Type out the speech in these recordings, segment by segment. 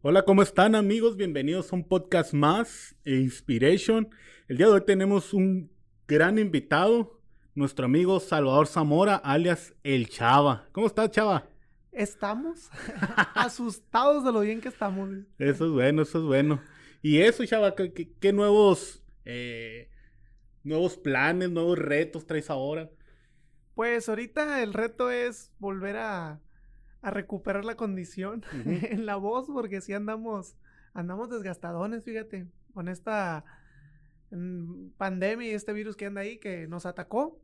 Hola, ¿cómo están amigos? Bienvenidos a un podcast más, e Inspiration. El día de hoy tenemos un gran invitado, nuestro amigo Salvador Zamora, alias El Chava. ¿Cómo estás, Chava? Estamos asustados de lo bien que estamos. Eso es bueno, eso es bueno. Y eso, Chava, ¿qué, nuevos, eh, nuevos planes, nuevos retos traes ahora? Pues ahorita el reto es volver a, a recuperar la condición en la voz, porque si andamos, andamos desgastadones, fíjate, con esta mm, pandemia y este virus que anda ahí que nos atacó.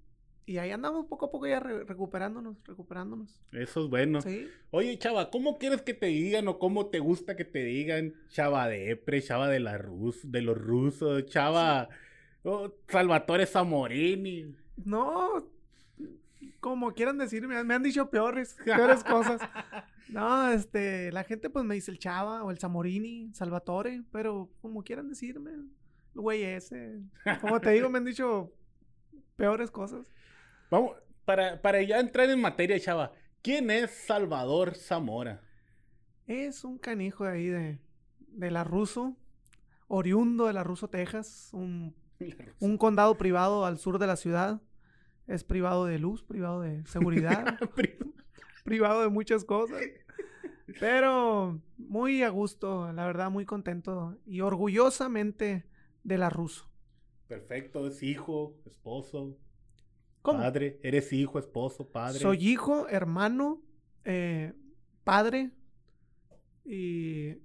Y ahí andamos poco a poco ya recuperándonos, recuperándonos. Eso es bueno. ¿Sí? Oye, chava, ¿cómo quieres que te digan o cómo te gusta que te digan chava de Epre, chava de la Rus, de los rusos, chava oh, Salvatore Zamorini? No, como quieran decirme, me han dicho peores, peores cosas. No, este, la gente pues me dice el Chava o el Zamorini, Salvatore, pero como quieran decirme, el güey ese. Como te digo, me han dicho peores cosas. Vamos, para, para ya entrar en materia, Chava, ¿quién es Salvador Zamora? Es un canijo de ahí de, de la Ruso, oriundo de la Ruso, Texas, un, un condado privado al sur de la ciudad. Es privado de luz, privado de seguridad, privado de muchas cosas. Pero muy a gusto, la verdad, muy contento y orgullosamente de la ruso. Perfecto, es hijo, esposo, padre. Eres hijo, esposo, padre. Soy hijo, hermano, eh, padre y,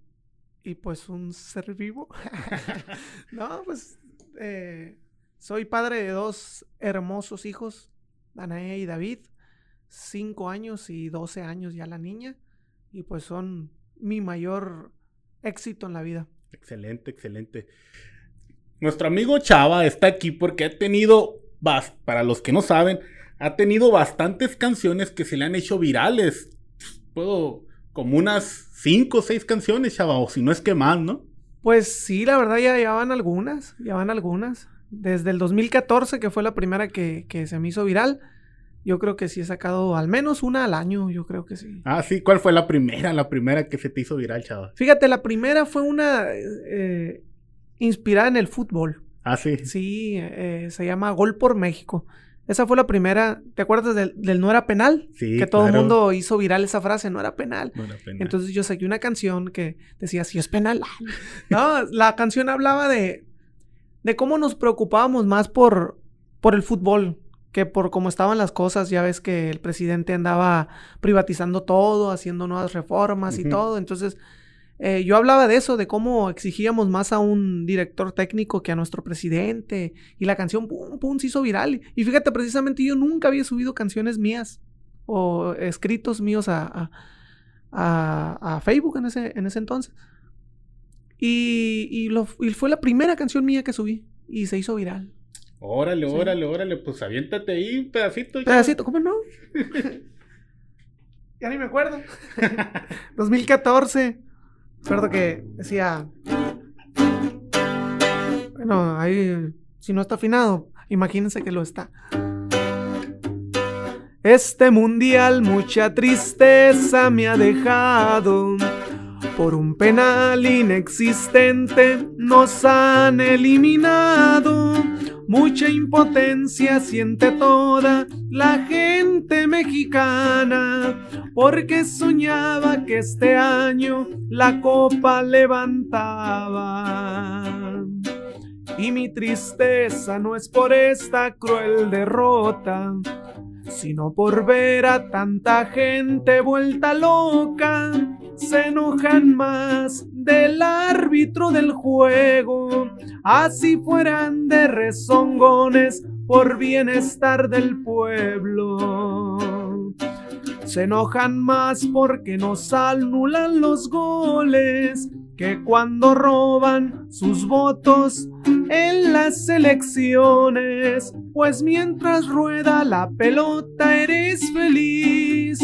y pues un ser vivo. no, pues eh, soy padre de dos hermosos hijos, Danae y David, cinco años y doce años ya la niña, y pues son mi mayor éxito en la vida. Excelente, excelente. Nuestro amigo Chava está aquí porque ha tenido, para los que no saben, ha tenido bastantes canciones que se le han hecho virales. Puedo, como unas cinco o seis canciones, Chava, o si no es que más, ¿no? Pues sí, la verdad ya, ya van algunas, ya van algunas desde el 2014, que fue la primera que, se me hizo viral, yo creo que sí he sacado al menos una al año, yo creo que sí. Ah, sí, ¿cuál fue la primera, la primera que se te hizo viral, chava? Fíjate, la primera fue una eh, inspirada en el fútbol. Ah, sí. Sí, eh, se llama Gol por México. Esa fue la primera, ¿te acuerdas del, No era penal? Sí. Que todo el mundo hizo viral esa frase, no era penal. No era penal. Entonces yo saqué una canción que decía, si es penal. no, la canción hablaba de, de cómo nos preocupábamos más por, por el fútbol que por cómo estaban las cosas. Ya ves que el presidente andaba privatizando todo, haciendo nuevas reformas y todo. Entonces, eh, yo hablaba de eso, de cómo exigíamos más a un director técnico que a nuestro presidente. Y la canción, pum, pum, se hizo viral. Y fíjate, precisamente yo nunca había subido canciones mías o escritos míos a, a, a Facebook en ese, en ese entonces. Y, y, fue la primera canción mía que subí y se hizo viral. Órale, órale, órale, pues aviéntate ahí un pedacito. Pedacito, ¿cómo no? ya ni me acuerdo. 2014. Recuerdo que decía. Bueno, ahí, si no está afinado, imagínense que lo está. Este mundial mucha tristeza me ha dejado por un penal inexistente nos han eliminado. Mucha impotencia siente toda la gente mexicana, porque soñaba que este año la copa levantaba. Y mi tristeza no es por esta cruel derrota, sino por ver a tanta gente vuelta loca se enojan más del árbitro del juego, así fueran de rezongones por bienestar del pueblo. Se enojan más porque nos anulan los goles que cuando roban sus votos en las elecciones, pues mientras rueda la pelota eres feliz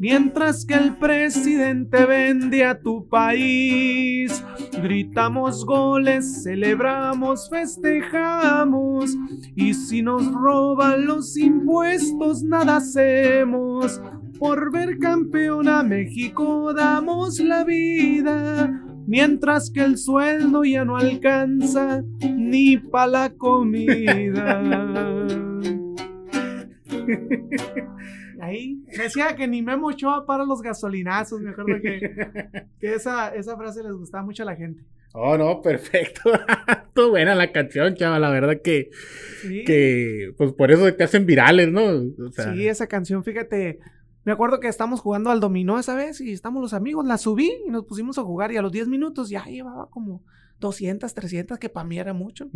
Mientras que el presidente vende a tu país, gritamos goles, celebramos, festejamos. Y si nos roban los impuestos, nada hacemos. Por ver campeón a México damos la vida. mientras que el sueldo ya no alcanza ni para la comida. Ahí decía que ni Memo Ochoa para los gasolinazos. Me acuerdo que, esa, esa frase les gustaba mucho a la gente. Oh, no, perfecto. Estuvo buena la canción, chava. La verdad que, que pues por eso te hacen virales, ¿no? sí, esa canción, fíjate. Me acuerdo que estamos jugando al dominó esa vez y estamos los amigos. La subí y nos pusimos a jugar y a los 10 minutos ya llevaba como 200, 300, que para mí era mucho.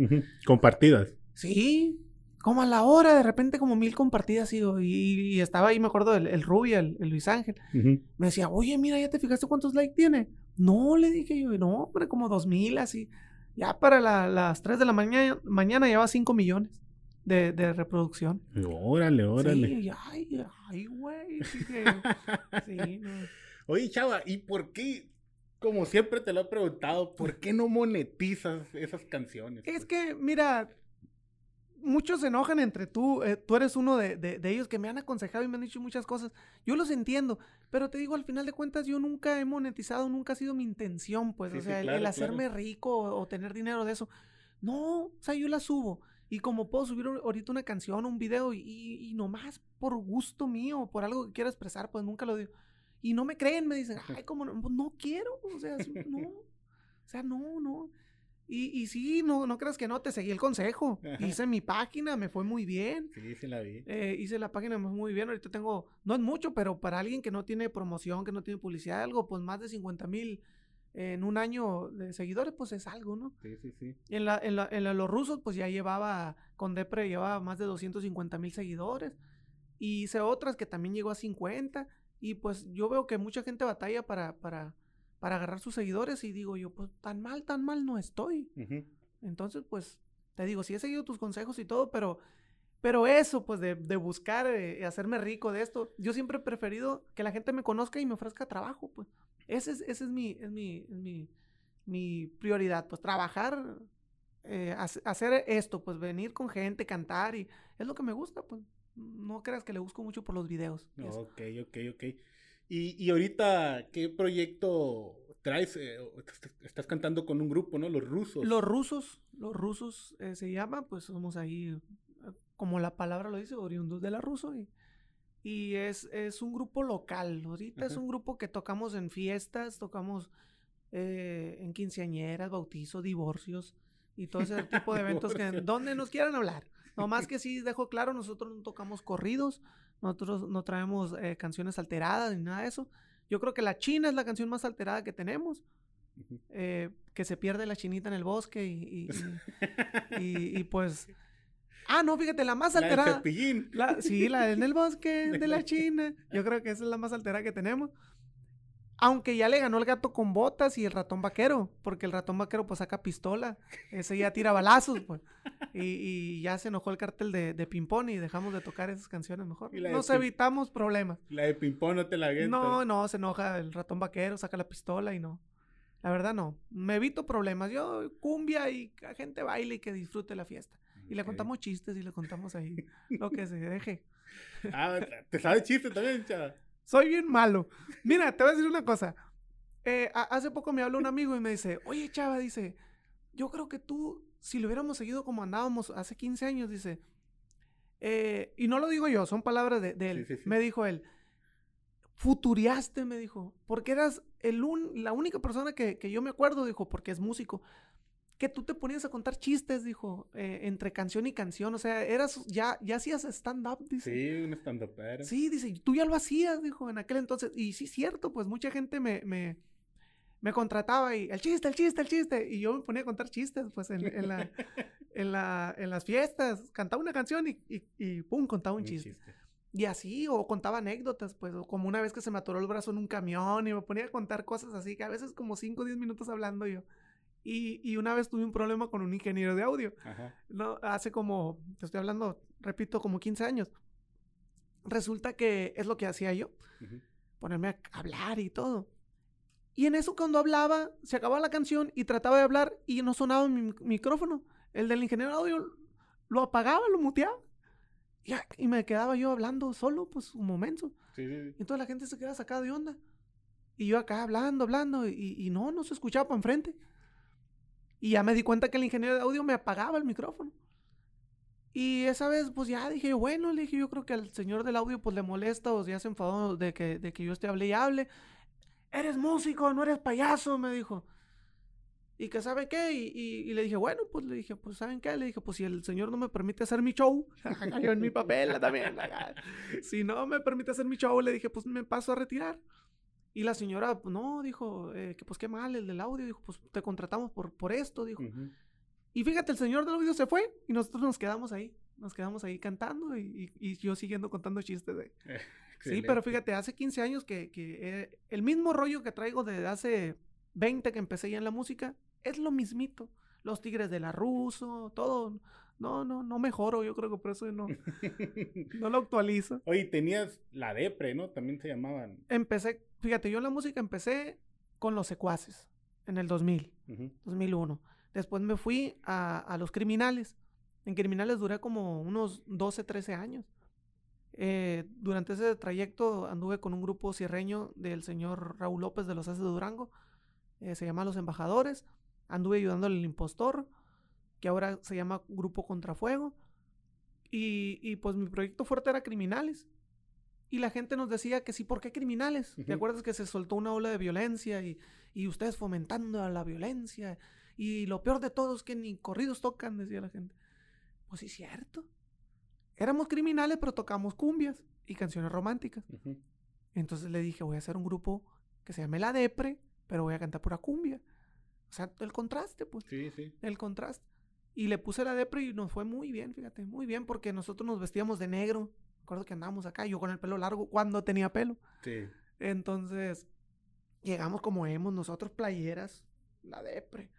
Compartidas. Sí, como a la hora, de repente como mil compartidas y, y, estaba ahí, me acuerdo, el, el Rubio, el, Luis Ángel. Me decía, oye, mira, ¿ya te fijaste cuántos likes tiene? No, le dije yo, no, hombre, como dos mil, así. Ya para las 3 de la mañana, mañana lleva 5 millones de, de, reproducción. Órale, órale. Sí, ay, ay, güey. sí, no. Oye, chava, ¿y por qué como siempre te lo he preguntado, ¿por qué no monetizas esas canciones? Es que, mira, muchos se enojan entre tú, eh, tú eres uno de, ellos que me han aconsejado y me han dicho muchas cosas. Yo los entiendo, pero te digo, al final de cuentas, yo nunca he monetizado, nunca ha sido mi intención, pues, o sea, el, hacerme rico o, tener dinero de eso. No, o sea, yo la subo. Y como puedo subir ahorita una canción, un video, y, y, nomás por gusto mío, por algo que quiero expresar, pues nunca lo digo. Y no me creen, me dicen, ay, como no, no quiero, o sea, no, o sea, no, no. Y, y sí, no, no creas que no, te seguí el consejo. Hice mi página, me fue muy bien. Sí, sí la vi. Eh, hice la página, me fue muy bien. Ahorita tengo, no es mucho, pero para alguien que no tiene promoción, que no tiene publicidad, algo, pues más de 50 mil en un año de seguidores, pues es algo, ¿no? Sí, sí, sí. En, la, en, la, en los rusos, pues ya llevaba, con Depre llevaba más de 250 mil seguidores. Y hice otras que también llegó a 50. Y pues yo veo que mucha gente batalla para, para para agarrar sus seguidores y digo yo, pues tan mal, tan mal no estoy. Entonces, pues, te digo, sí he seguido tus consejos y todo, pero, pero eso, pues, de, de buscar eh, hacerme rico de esto, yo siempre he preferido que la gente me conozca y me ofrezca trabajo, pues. Ese es, ese es mi, es mi, es mi, mi prioridad, pues, trabajar, eh, hacer esto, pues, venir con gente, cantar y es lo que me gusta, pues. No creas que le busco mucho por los videos. ok, ok, ok. Y, y ahorita, ¿qué proyecto traes? Eh, estás cantando con un grupo, ¿no? Los rusos. Los rusos, los rusos eh, se llama, pues somos ahí, eh, como la palabra lo dice, oriundos de la ruso. Y, y es, es un grupo local. Ahorita es un grupo que tocamos en fiestas, tocamos en quinceañeras, bautizos, divorcios y todo ese tipo de eventos que donde nos quieran hablar. No más que sí dejo claro, nosotros no tocamos corridos, nosotros no traemos eh, canciones alteradas ni nada de eso. Yo creo que La China es la canción más alterada que tenemos. Eh, que se pierde la chinita en el bosque y, y, pues... Ah, no, fíjate, la más alterada. La, sí, la en el bosque de la China. Yo creo que esa es la más alterada que tenemos. Aunque ya le ganó el gato con botas y el ratón vaquero, porque el ratón vaquero pues saca pistola, ese ya tira balazos, pues. Y, ya se enojó el cartel de, de Pimpón y dejamos de tocar esas canciones mejor. Nos evitamos problemas. La de Pimpón no te la avientas. No, no, se enoja el ratón vaquero, saca la pistola y no. La verdad no. Me evito problemas. Yo cumbia y la gente baile y que disfrute la fiesta. Y le contamos chistes y le contamos ahí lo que se deje. Ah, ¿te sabes chistes también, chaval? Soy bien malo. Mira, te voy a decir una cosa. Eh, hace poco me habló un amigo y me dice, oye, chava, dice, yo creo que tú, si lo hubiéramos seguido como andábamos hace 15 años, dice, eh, y no lo digo yo, son palabras de, él. Me dijo él, futuriaste, me dijo, porque eras el la única persona que, que, yo me acuerdo, dijo, porque es músico, que tú te ponías a contar chistes, dijo, eh, entre canción y canción, o sea, eras, ya, ya hacías stand-up, dice. Sí, un stand-up. Sí, dice, tú ya lo hacías, dijo, en aquel entonces, y sí, cierto, pues mucha gente me, me, me contrataba y, el chiste, el chiste, el chiste, y yo me ponía a contar chistes, pues, en, en, la, en, la, en las fiestas, cantaba una canción y, y, y pum, contaba un, chiste. Y así, o contaba anécdotas, pues, como una vez que se me atoró el brazo en un camión y me ponía a contar cosas así, que a veces como 5 o 10 minutos hablando yo. Y, una vez tuve un problema con un ingeniero de audio. No, hace como, te estoy hablando, repito, como 15 años. Resulta que es lo que hacía yo. Ponerme a hablar y todo. Y en eso cuando hablaba, se acababa la canción y trataba de hablar y no sonaba mi micrófono. El del ingeniero de audio lo apagaba, lo muteaba. Y, me quedaba yo hablando solo, pues un momento. Y entonces la gente se quedaba sacada de onda. Y yo acá hablando, hablando, y, y no, no se escuchaba para enfrente. Y ya me di cuenta que el ingeniero de audio me apagaba el micrófono. Y esa vez, pues ya dije bueno, le dije, yo creo que al señor del audio pues le molesta o ya se enfadó de que, de que yo esté hable y hable. Eres músico, no eres payaso, me dijo. Y que sabe qué, y, y, le dije, bueno, pues le dije, pues ¿saben qué? Le dije, pues si el señor no me permite hacer mi show, yo en mi papel también, si no me permite hacer mi show, le dije, pues me paso a retirar. Y la señora, pues, no, dijo, eh, que pues qué mal el del audio, dijo, pues te contratamos por, por esto, dijo. Y fíjate, el señor del audio se fue y nosotros nos quedamos ahí. Nos quedamos ahí cantando y, y, yo siguiendo contando chistes de... sí, pero fíjate, hace 15 años que, que eh, el mismo rollo que traigo desde hace 20 que empecé ya en la música, es lo mismito. Los Tigres de la Ruso, todo. No, no, no mejoro. Yo creo que por eso no, no lo actualizo. Oye, tenías la Depre, ¿no? También se llamaban. Empecé, fíjate, yo la música empecé con los secuaces en el 2000, 2001. Después me fui a, Los Criminales. En Criminales duré como unos 12, 13 años. Eh, durante ese trayecto anduve con un grupo cierreño del señor Raúl López de los Haces de Durango. Eh, se llama Los Embajadores. Anduve ayudándole al impostor, que ahora se llama Grupo Contrafuego. Y, y pues mi proyecto fuerte era Criminales. Y la gente nos decía que sí, ¿por qué criminales? ¿Te acuerdas que se soltó una ola de violencia y, y ustedes fomentando la violencia? Y lo peor de todo es que ni corridos tocan, decía la gente. Pues sí, cierto. Éramos criminales, pero tocamos cumbias y canciones románticas. Entonces le dije, voy a hacer un grupo que se llame La Depre, pero voy a cantar pura cumbia. O sea, el contraste, pues. Sí, sí. El contraste. Y le puse la Depre y nos fue muy bien, fíjate, muy bien, porque nosotros nos vestíamos de negro Recuerdo que andábamos acá, yo con el pelo largo, cuando tenía pelo. Sí. Entonces, llegamos como hemos, nosotros playeras, la depre.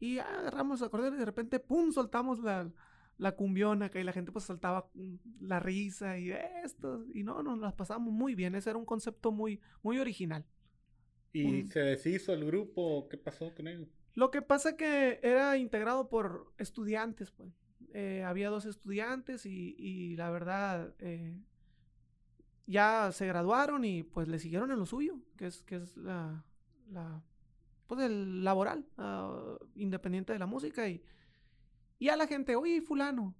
Y agarramos acordeón y de repente, ¡pum! soltamos la, la cumbiona acá y la gente pues saltaba la risa y esto. Y no, nos las pasamos muy bien. Ese era un concepto muy, muy original. ¿Y se deshizo el grupo? ¿Qué pasó con él? Lo que pasa que era integrado por estudiantes, pues. Eh, había dos estudiantes y, la verdad eh, ya se graduaron y pues le siguieron en lo suyo, que es, que es la, la pues el laboral, ah, independiente de la música y, y a la gente, oye, fulano,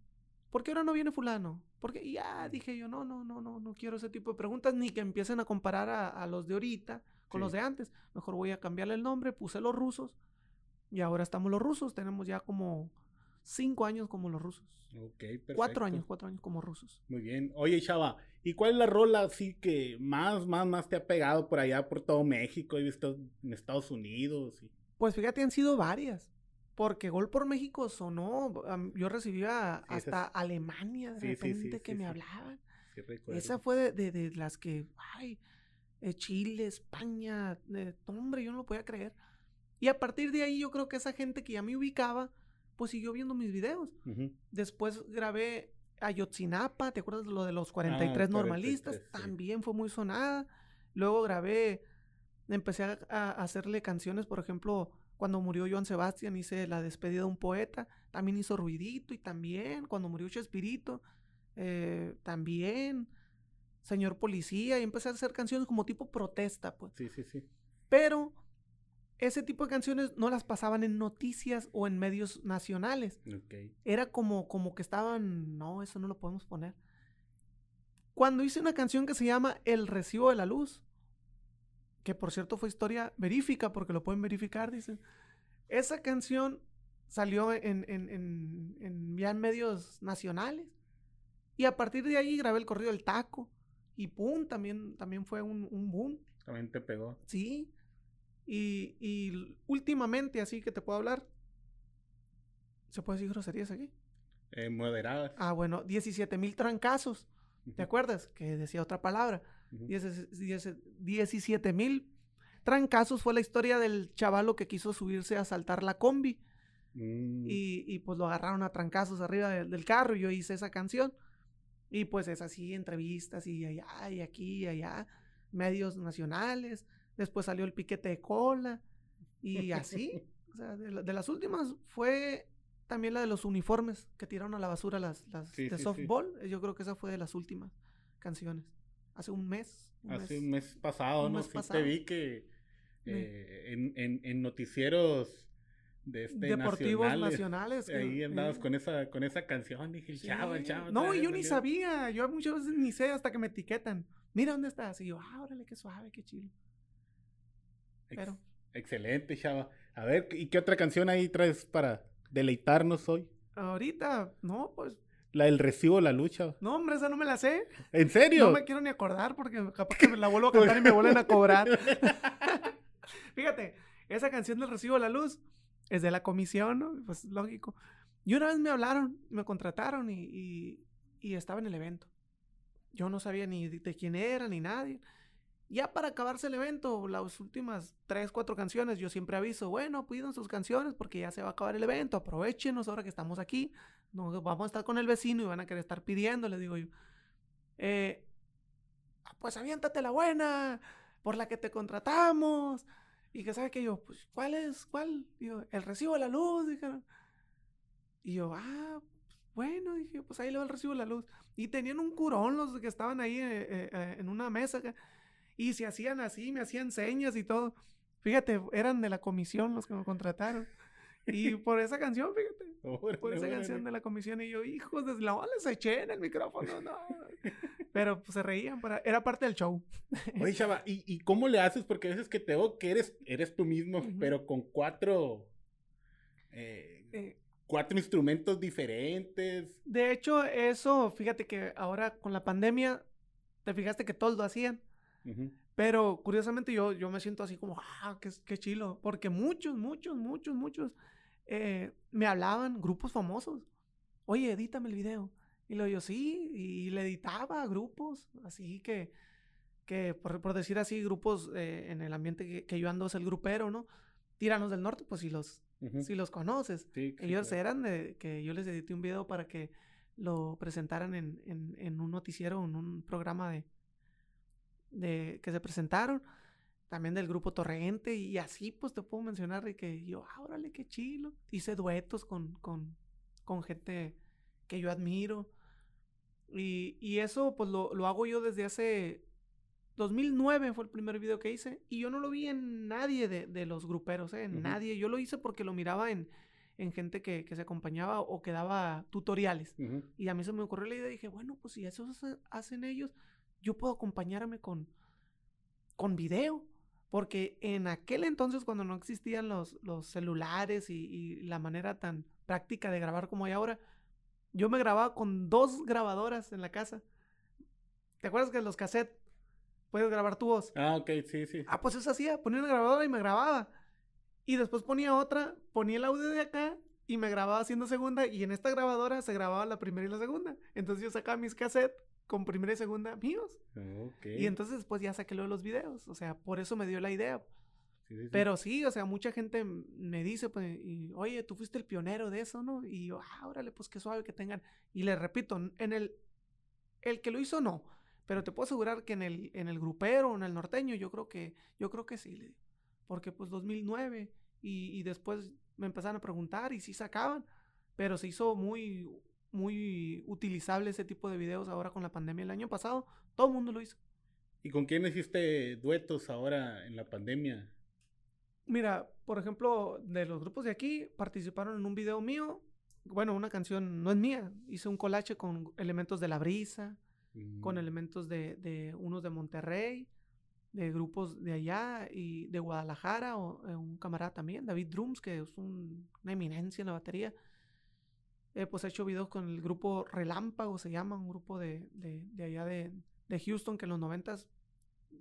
¿por qué ahora no viene fulano? Porque ya dije yo, no, no, no, no, no quiero ese tipo de preguntas ni que empiecen a comparar a, los de ahorita con los de antes. Mejor voy a cambiarle el nombre, puse los rusos y ahora estamos los rusos, tenemos ya como cinco años como los rusos. Ok, perfecto. Cuatro años, cuatro años como rusos. Muy bien. Oye, Chava, ¿y cuál es la rola así que más, más, más te ha pegado por allá, por todo México? He visto en Estados Unidos. Y... Pues fíjate, han sido varias. Porque Gol por México sonó. Yo recibía hasta Alemania de repente que me hablaban. Esa fue de, de, las que, ay, eh, Chile, España, eh, hombre, yo no lo podía creer. Y a partir de ahí yo creo que esa gente que ya me ubicaba, pues siguió viendo mis videos. Después grabé Ayotzinapa, ¿te acuerdas de lo de los 43 ah, normalistas? También fue muy sonada. Luego grabé, empecé a, hacerle canciones, por ejemplo, cuando murió Joan Sebastián hice La despedida de un poeta, también hizo Ruidito y también, cuando murió Chespirito, eh, también, Señor Policía, y empecé a hacer canciones como tipo protesta, pues. Sí, sí, sí. Pero ese tipo de canciones no las pasaban en noticias o en medios nacionales. Era como, como que estaban, no, eso no lo podemos poner. Cuando hice una canción que se llama El recibo de la luz, que por cierto fue historia verífica, porque lo pueden verificar, dicen. Esa canción salió en, en, ya en medios nacionales. Y a partir de ahí grabé el corrido del taco. Y pum, también, también fue un, un boom. También te pegó. Sí. Y, y últimamente, así que te puedo hablar. ¿Se puede decir groserías aquí? Eh, moderadas. Ah, bueno, 17 mil trancazos. ¿Te acuerdas? Que decía otra palabra. 17 mil trancazos fue la historia del chavalo que quiso subirse a saltar la combi. Mm. Y, y, pues lo agarraron a trancazos arriba del carro. Y yo hice esa canción. Y pues es así, entrevistas y allá y aquí y allá. Medios nacionales. Después salió el piquete de cola. Y así. o sea, de, las últimas fue también la de los uniformes que tiraron a la basura las, las de softball. Yo creo que esa fue de las últimas canciones. hace un mes. hace un mes pasado, ¿no? sí te vi que eh, en, en, noticieros de este deportivos nacionales, ahí andabas con esa con esa canción dije el chavo el chavo no yo ni sabía yo muchas veces ni sé hasta que me etiquetan mira dónde estás y yo ah órale qué suave qué chido pero excelente chava a ver y qué otra canción ahí traes para deleitarnos hoy ahorita no pues la del recibo la lucha. No, hombre, esa no me la sé. ¿En serio? No me quiero ni acordar porque capaz que me la vuelvo a cantar y me vuelven a cobrar. Fíjate, esa canción del recibo la luz es de la comisión, ¿no? Pues lógico. Y una vez me hablaron, me contrataron y, y, estaba en el evento. Yo no sabía ni de quién era ni nadie. Ya para acabarse el evento, las últimas tres, cuatro canciones, yo siempre aviso, bueno, pidan sus canciones porque ya se va a acabar el evento, aprovechenos ahora que estamos aquí, no, vamos a estar con el vecino y van a querer estar pidiendo, le digo yo. Eh, pues aviéntate la buena, por la que te contratamos. Y que sabe que yo, pues, ¿cuál es? ¿Cuál? Digo, el recibo de la luz, dijeron. Y yo, ah, bueno, dije, pues ahí le va el recibo de la luz. Y tenían un curón los que estaban ahí eh, eh, en una mesa. Y se hacían así, me hacían señas y todo. Fíjate, eran de la comisión los que me contrataron. Y por esa canción, fíjate. por esa canción de la comisión. Y yo, hijos de la les eché en el micrófono, no. Pero pues se reían, para, era parte del show. Oye, chava, ¿y, ¿y, cómo le haces? Porque a veces que te veo que eres, eres tú mismo, pero con cuatro. Eh, eh, cuatro instrumentos diferentes. De hecho, eso, fíjate que ahora con la pandemia, te fijaste que todos lo hacían. Pero curiosamente yo, yo me siento así como, ah, qué, qué chilo. Porque muchos, muchos, muchos, muchos eh, me hablaban, grupos famosos. Oye, edítame el video. Y lo yo sí, y le editaba a grupos, así que, que por, por decir así, grupos eh, en el ambiente que, yo ando es el grupero, ¿no? Tiranos del Norte, pues si los, si los conoces. Ellos eran de que yo les edité un video para que lo presentaran en, en, en un noticiero, en un programa de, de que se presentaron, también del grupo Torrente, y así pues te puedo mencionar de que yo, ah, órale, qué chilo. Hice duetos con, con, con gente que yo admiro. Y, y eso pues lo, lo, hago yo desde hace 2009 fue el primer video que hice y yo no lo vi en nadie de, de los gruperos, ¿eh? en nadie. Yo lo hice porque lo miraba en, en gente que, que, se acompañaba o que daba tutoriales. Y a mí se me ocurrió la idea y dije, bueno, pues si eso hacen ellos, yo puedo acompañarme con, con video. Porque en aquel entonces, cuando no existían los, los celulares y, la manera tan práctica de grabar como hay ahora, yo me grababa con dos grabadoras en la casa. ¿Te acuerdas que los cassettes puedes grabar tu voz? Ah, ok, sí, sí. Ah, pues eso hacía, ponía una grabadora y me grababa. Y después ponía otra, ponía el audio de acá y me grababa haciendo segunda. Y en esta grabadora se grababa la primera y la segunda. Entonces yo sacaba mis cassettes con primera y segunda míos. Y entonces después ya saqué lo de los videos. O sea, por eso me dio la idea. Pero sí, o sea, mucha gente me dice, pues, y, oye, tú fuiste el pionero de eso, ¿no? Y yo, ah, órale, pues qué suave que tengan. Y le repito, en el, el que lo hizo, no. Pero te puedo asegurar que en el, en el grupero, en el norteño, yo creo que, yo creo que sí, le digo. Porque pues 2009 y, y después me empezaron a preguntar y sí sacaban, pero se hizo muy, muy utilizable ese tipo de videos ahora con la pandemia. El año pasado todo el mundo lo hizo. ¿Y con quién hiciste duetos ahora en la pandemia? Mira, por ejemplo, de los grupos de aquí participaron en un video mío. Bueno, una canción no es mía. Hice un colache con elementos de la brisa, con mm. elementos de, de, unos de Monterrey, de grupos de allá y de Guadalajara, o eh, un camarada también, David Drums, que es una eminencia en la batería. Eh, pues he hecho videos con el grupo Relámpago, se llama, un grupo de, de, de allá de, de, Houston que en los 90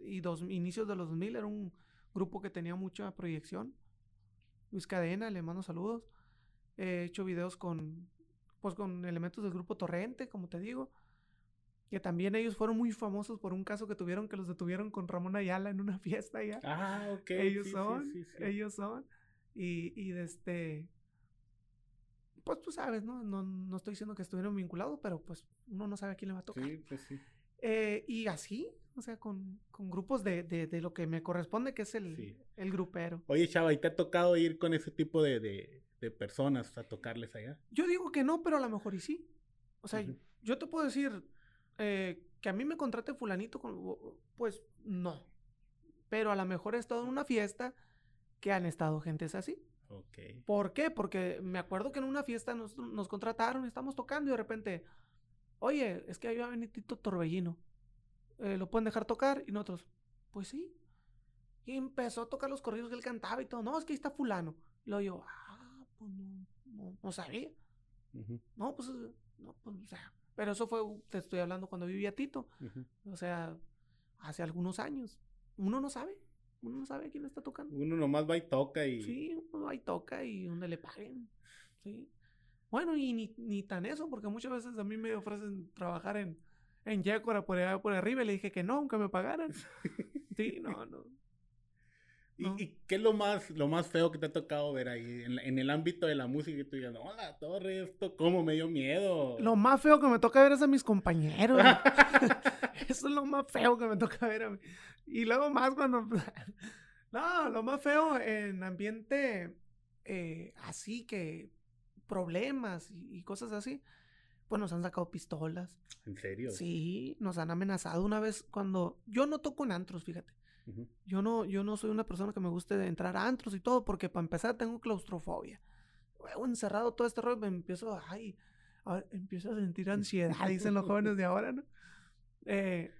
y dos, inicios de los 2000 era un grupo que tenía mucha proyección. Luis Cadena, le mando saludos. He hecho videos con, pues con elementos del grupo Torrente, como te digo. Que también ellos fueron muy famosos por un caso que tuvieron que los detuvieron con Ramón Ayala en una fiesta allá. Ah, ok. Ellos son, ellos son. Y, y de este, pues tú sabes, ¿no? ¿no? No estoy diciendo que estuvieron vinculados, pero pues uno no sabe a quién le va a tocar. Sí, pues sí. Eh, y así, o sea, con, con grupos de, de, de, lo que me corresponde, que es el, el grupero. Oye, Chava, ¿y te ha tocado ir con ese tipo de, de, personas a tocarles allá? Yo digo que no, pero a lo mejor y sí. O sea, yo te puedo decir, eh, Que a mí me contrate fulanito, con, pues no. Pero a lo mejor he estado en una fiesta que han estado gentes así. Ok. ¿Por qué? Porque me acuerdo que en una fiesta nos, nos contrataron, estamos tocando y de repente, oye, es que ahí va a venir Tito Torbellino. Eh, ¿Lo pueden dejar tocar? Y nosotros, pues sí. Y empezó a tocar los corridos que él cantaba y todo. No, es que ahí está fulano. Y luego yo, ah, pues no, no, no sabía. No, pues, no, pues, o sea. Pero eso fue, te estoy hablando cuando vivía Tito. O sea, hace algunos años. Uno no sabe. Uno no sabe quién está tocando. Uno nomás va y toca y. Sí, uno va y toca y donde le paguen. Sí. Bueno, y ni, ni tan eso, porque muchas veces a mí me ofrecen trabajar en, en Yécora por allá por arriba y le dije que no, aunque me pagaran. sí, no, no. ¿Y, qué es lo más, lo más feo que te ha tocado ver ahí en, el ámbito de la música? Y tú digas, hola, Torre, esto cómo me dio miedo. Lo más feo que me toca ver es a mis compañeros. Eso es lo más feo que me toca ver a mí. Y luego más cuando... no, lo más feo en ambiente eh, así que problemas y, cosas así. Pues nos han sacado pistolas. ¿En serio? Sí, nos han amenazado una vez cuando... Yo no toco en antros, fíjate. Yo no, yo no soy una persona que me guste entrar a antros y todo, porque para empezar tengo claustrofobia. Luego encerrado todo este rollo, me empiezo, ay, empiezo a sentir ansiedad, dicen los jóvenes de ahora, ¿no? Eh,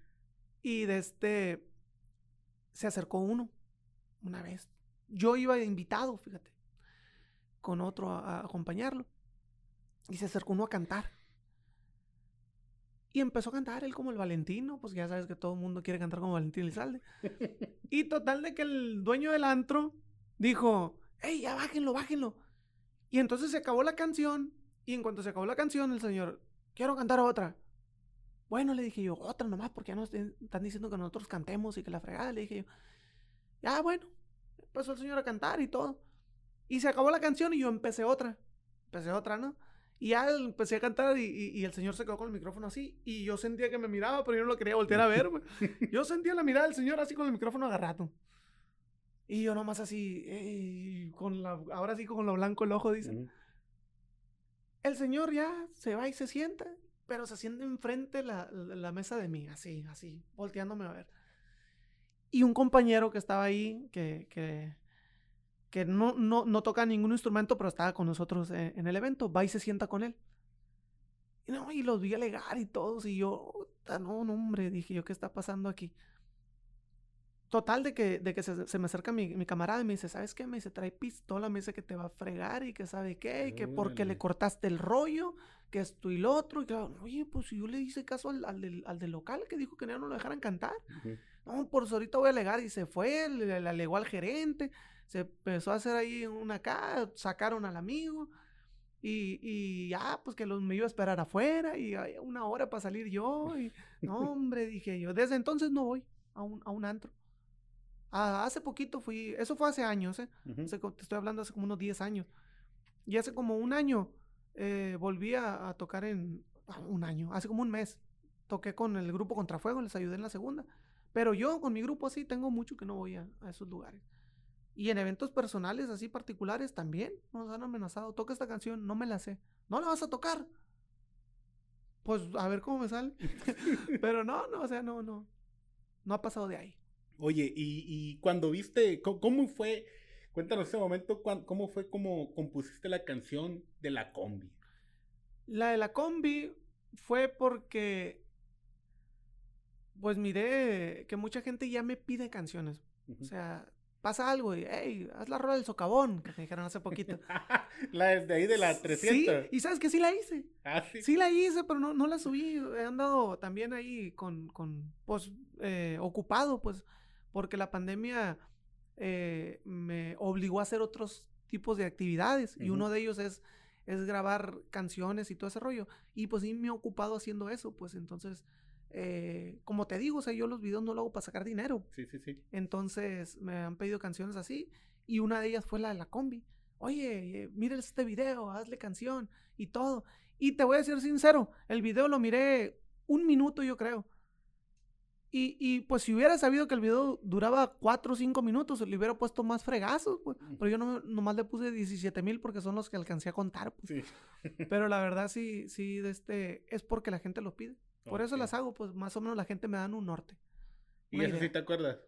y de este, se acercó uno, una vez. Yo iba invitado, fíjate, con otro a acompañarlo. Y se acercó uno a cantar. Y empezó a cantar él como el Valentino, pues ya sabes que todo el mundo quiere cantar como Valentín Elizalde. y total de que el dueño del antro dijo, ¡Ey, ya bájenlo, bájenlo! Y entonces se acabó la canción, y en cuanto se acabó la canción, el señor, quiero cantar otra. Bueno, le dije yo, otra nomás, porque ya nos están diciendo que nosotros cantemos y que la fregada, le dije yo. Ya, bueno, empezó el señor a cantar y todo. Y se acabó la canción y yo empecé otra. Empecé otra, ¿no? Y ya empecé a cantar y, el señor se quedó con el micrófono así. Y yo sentía que me miraba, pero yo no lo quería voltear a ver. yo sentía la mirada del señor así con el micrófono agarrado. Y yo nomás así, con la, ahora sí con lo blanco el ojo, dicen. El señor ya se va y se sienta, pero se siente enfrente la, la, mesa de mí, así, así, volteándome a ver. Y un compañero que estaba ahí, que, que que no, no, no toca ningún instrumento, pero estaba con nosotros eh, en el evento, va y se sienta con él. Y, no, y los vi alegar y todos, y yo, no, no, hombre, dije yo, ¿qué está pasando aquí? Total de que, de que se, me acerca mi, mi, camarada y me dice, ¿sabes qué? Me dice, trae pistola, me dice que te va a fregar y que sabe qué, y que porque le cortaste el rollo, que esto y lo otro. Y que, oye, pues si yo le hice caso al, al, del, al del, local que dijo que no lo dejaran cantar. No, por eso ahorita voy a alegar. Y se fue, le, le, alegó al gerente, se empezó a hacer ahí una acá, sacaron al amigo. Y, y ya, pues que los, me iba a esperar afuera y una hora para salir yo. Y no, hombre, dije yo, desde entonces no voy a un, a un antro. Ah, hace poquito fui, eso fue hace años, ¿eh? te estoy hablando hace como unos 10 años. Y hace como un año eh, volví a, tocar en, ah, un año, hace como un mes. Toqué con el grupo Contrafuego, les ayudé en la segunda. Pero yo con mi grupo así tengo mucho que no voy a, esos lugares. Y en eventos personales así particulares también nos han amenazado. Toca esta canción, no me la sé. ¿No la vas a tocar? Pues a ver cómo me sale. Pero no, no, o sea, no, no. No ha pasado de ahí. Oye, y, cuando viste, ¿cómo, fue? Cuéntanos ese momento, ¿cómo fue como compusiste la canción de la combi? La de la combi fue porque, pues miré que mucha gente ya me pide canciones. O sea, pasa algo y, hey, haz la rueda del socavón, que me dijeron hace poquito. la de ahí de la 300. Sí, y sabes que sí la hice. Ah, sí. Sí la hice, pero no, no la subí. He andado también ahí con, con pues, eh, ocupado, pues, porque la pandemia eh, me obligó a hacer otros tipos de actividades y uno de ellos es, es grabar canciones y todo ese rollo. Y pues sí me he ocupado haciendo eso, pues entonces, eh, como te digo, o sea, yo los videos no lo hago para sacar dinero. Sí, sí, sí. Entonces me han pedido canciones así y una de ellas fue la de la combi. Oye, mire este video, hazle canción y todo. Y te voy a decir sincero, el video lo miré un minuto yo creo. Y, y, pues si hubiera sabido que el video duraba 4 o 5 minutos, le hubiera puesto más fregazos, pues. Pero yo no, nomás le puse 17 mil porque son los que alcancé a contar, pues. Sí. Pero la verdad sí, sí, de este, es porque la gente lo pide. Por eso las hago, pues más o menos la gente me da un norte. ¿Y eso sí te acuerdas?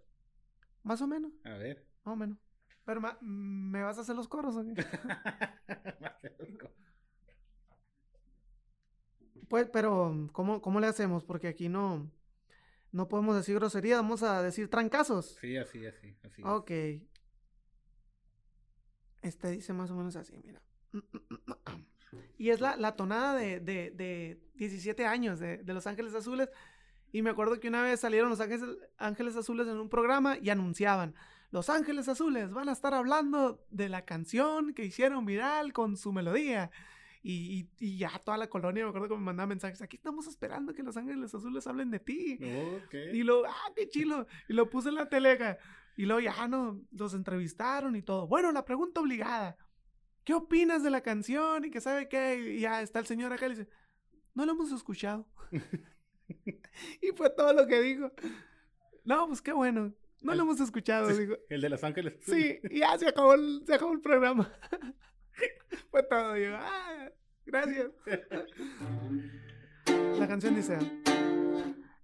Más o menos. A ver. Más o menos. Pero ¿me vas a hacer los coros o qué? pues, pero, ¿cómo, ¿cómo le hacemos? Porque aquí no, no podemos decir grosería, vamos a decir trancazos. Sí, así, así, así. Ok. Este dice más o menos así, mira. Y es la, la tonada de, de, de 17 años de, de Los Ángeles Azules. Y me acuerdo que una vez salieron los Ángeles, Azules en un programa y anunciaban, Los Ángeles Azules van a estar hablando de la canción que hicieron viral con su melodía. Y, y, ya toda la colonia, me acuerdo que me mandaba mensajes, aquí estamos esperando que Los Ángeles Azules hablen de ti. Y lo, ah, qué chilo. Y lo puse en la telega. Y luego ya no, los entrevistaron y todo. Bueno, la pregunta obligada. ¿Qué opinas de la canción? Y que sabe qué. Y ya está el señor acá y dice, no lo hemos escuchado. y fue todo lo que dijo. No, pues qué bueno. No lo hemos escuchado, digo. El de Los Ángeles. Sí, y ya se acabó el, se acabó el programa. fue todo. Digo, ah, gracias. La canción dice...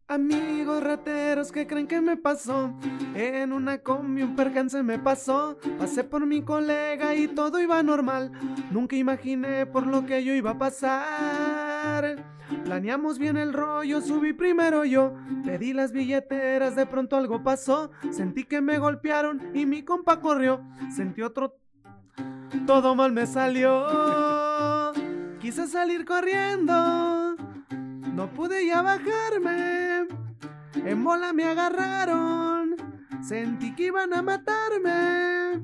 Amigos rateros que creen que me pasó. En una combi un percance me pasó. Pasé por mi colega y todo iba normal. Nunca imaginé por lo que yo iba a pasar. Planeamos bien el rollo, subí primero yo. Pedí las billeteras, de pronto algo pasó. Sentí que me golpearon y mi compa corrió. Sentí otro... Todo mal me salió. Quise salir corriendo no pude ya bajarme. En bola me agarraron. Sentí que iban a matarme.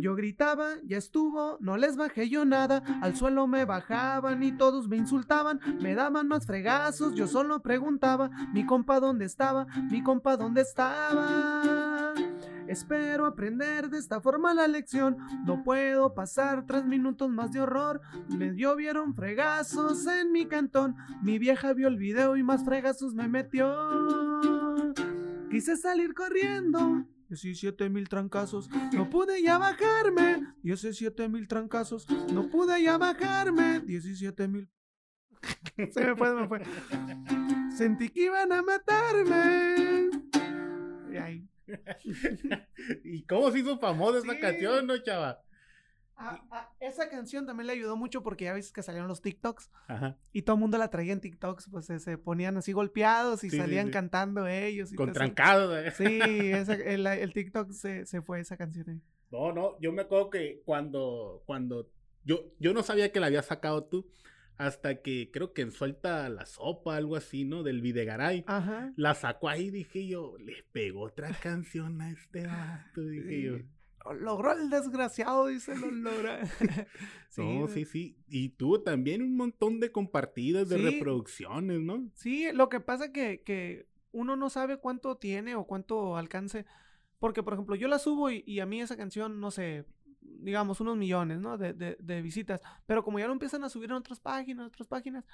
Yo gritaba, ya estuvo, no les bajé yo nada. Al suelo me bajaban y todos me insultaban. Me daban más fregazos, yo solo preguntaba: Mi compa, ¿dónde estaba? Mi compa, ¿dónde estaba? Espero aprender de esta forma la lección. No puedo pasar tres minutos más de horror. Me llovieron fregazos en mi cantón. Mi vieja vio el video y más fregazos me metió. Quise salir corriendo. 17 mil trancazos, no pude ya bajarme. 17 mil trancazos, no pude ya bajarme. 17 mil. se me fue, se me fue. Sentí que iban a matarme. Y ahí. ¿Y cómo se hizo famosa esa canción, no, chava? esa canción también le ayudó mucho porque ya ves que salieron los TikToks y todo el mundo la traía en TikToks, pues se, ponían así golpeados y salían cantando ellos. Y Con trancados. ¿eh? Sí, el, TikTok se, fue esa canción. No, no, yo me acuerdo que cuando, cuando yo, yo no sabía que la había sacado tú. Hasta que creo que en Suelta la Sopa, algo así, ¿no? Del Videgaray. Ajá. La sacó ahí, dije yo, le pegó otra canción a este vato, dije yo. logró el desgraciado, dice, lo logra. sí, no, sí, sí. Y tuvo también un montón de compartidas, de reproducciones, ¿no? Sí, lo que pasa que, que uno no sabe cuánto tiene o cuánto alcance. Porque, por ejemplo, yo la subo y, y a mí esa canción, no sé, digamos, unos millones, ¿no? De, de, de, visitas. Pero como ya lo empiezan a subir en otras páginas, otras páginas,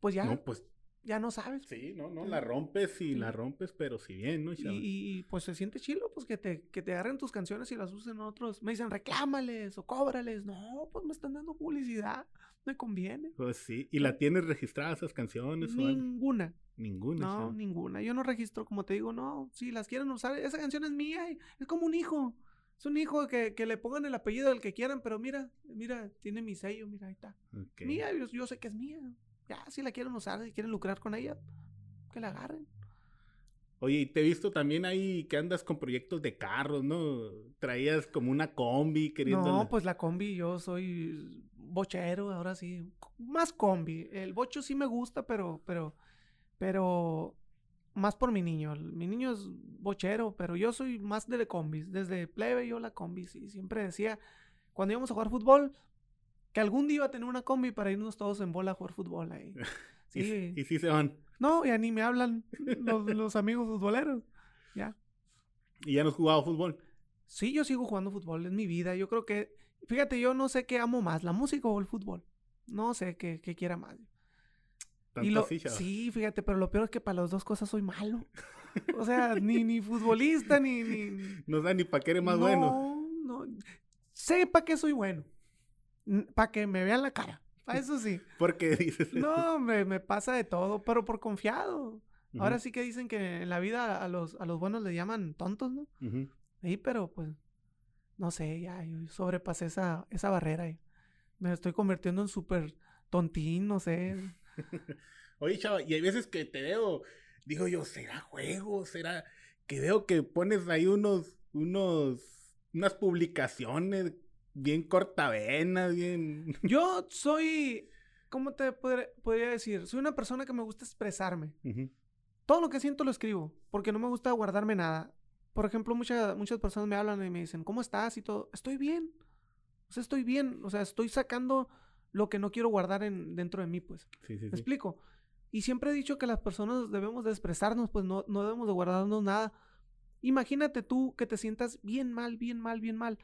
pues ya. No, pues. Ya no sabes. Sí, no, no, la rompes y la rompes, pero si bien, ¿no? Y, y, pues se siente chilo, pues que te, que te agarren tus canciones y las usen otros. Me dicen, reclámales o cóbrales. No, pues me están dando publicidad. Me conviene. Pues sí. ¿Y la tienes registrada esas canciones? Ninguna. Ninguna. No, ninguna. Yo no registro, como te digo, no. Si las quieren usar, esa canción es mía. Es como un hijo. Es un hijo que, que, le pongan el apellido del que quieran, pero mira, mira, tiene mi sello, mira, ahí está. Mía, yo, sé que es mía. Ya, si la quieren usar, si quieren lucrar con ella, que la agarren. Oye, y te he visto también ahí que andas con proyectos de carros, ¿no? Traías como una combi queriendo. No, pues la combi, yo soy bochero, ahora sí. Más combi. El bocho sí me gusta, pero, pero, pero más por mi niño. Mi niño es bochero, pero yo soy más de, combis. Desde plebe yo la combi. Y siempre decía, cuando íbamos a jugar fútbol, que algún día iba a tener una combi para irnos todos en bola a jugar fútbol ahí. Sí. ¿Y, si se van? No, ya ni me hablan los, amigos futboleros. Ya. ¿Y ya no has jugado fútbol? Sí, yo sigo jugando fútbol. Es mi vida. Yo creo que, fíjate, yo no sé qué amo más, la música o el fútbol. No sé qué, qué quiera más sí, fíjate, pero lo peor es que para las dos cosas soy malo. O sea, ni, ni futbolista, ni, ni... No sé ni para qué eres más bueno. No, no. Sé para qué soy bueno. Para que me vean la cara. eso sí. ¿Por qué dices No, hombre, me pasa de todo, pero por confiado. Ahora sí que dicen que en la vida a los, a los buenos le llaman tontos, ¿no? Sí, pero pues, no sé, ya, yo sobrepasé esa, esa barrera. Y me estoy convirtiendo en súper tontín, no sé. Oye, chava, y hay veces que te veo, digo yo, ¿será juego? ¿Será que veo que pones ahí unos, unos, unas publicaciones bien cortavenas, bien... Yo soy, ¿cómo te podría decir? Soy una persona que me gusta expresarme. Todo lo que siento lo escribo, porque no me gusta guardarme nada. Por ejemplo, muchas muchas personas me hablan y me dicen, ¿cómo estás? Y todo. Estoy bien. O sea, estoy bien. O sea, estoy sacando lo que no quiero guardar en, dentro de mí, pues. Sí, sí, ¿Me explico? Y siempre he dicho que las personas debemos de expresarnos, pues no, no debemos de guardarnos nada. Imagínate tú que te sientas bien mal, bien mal, bien mal.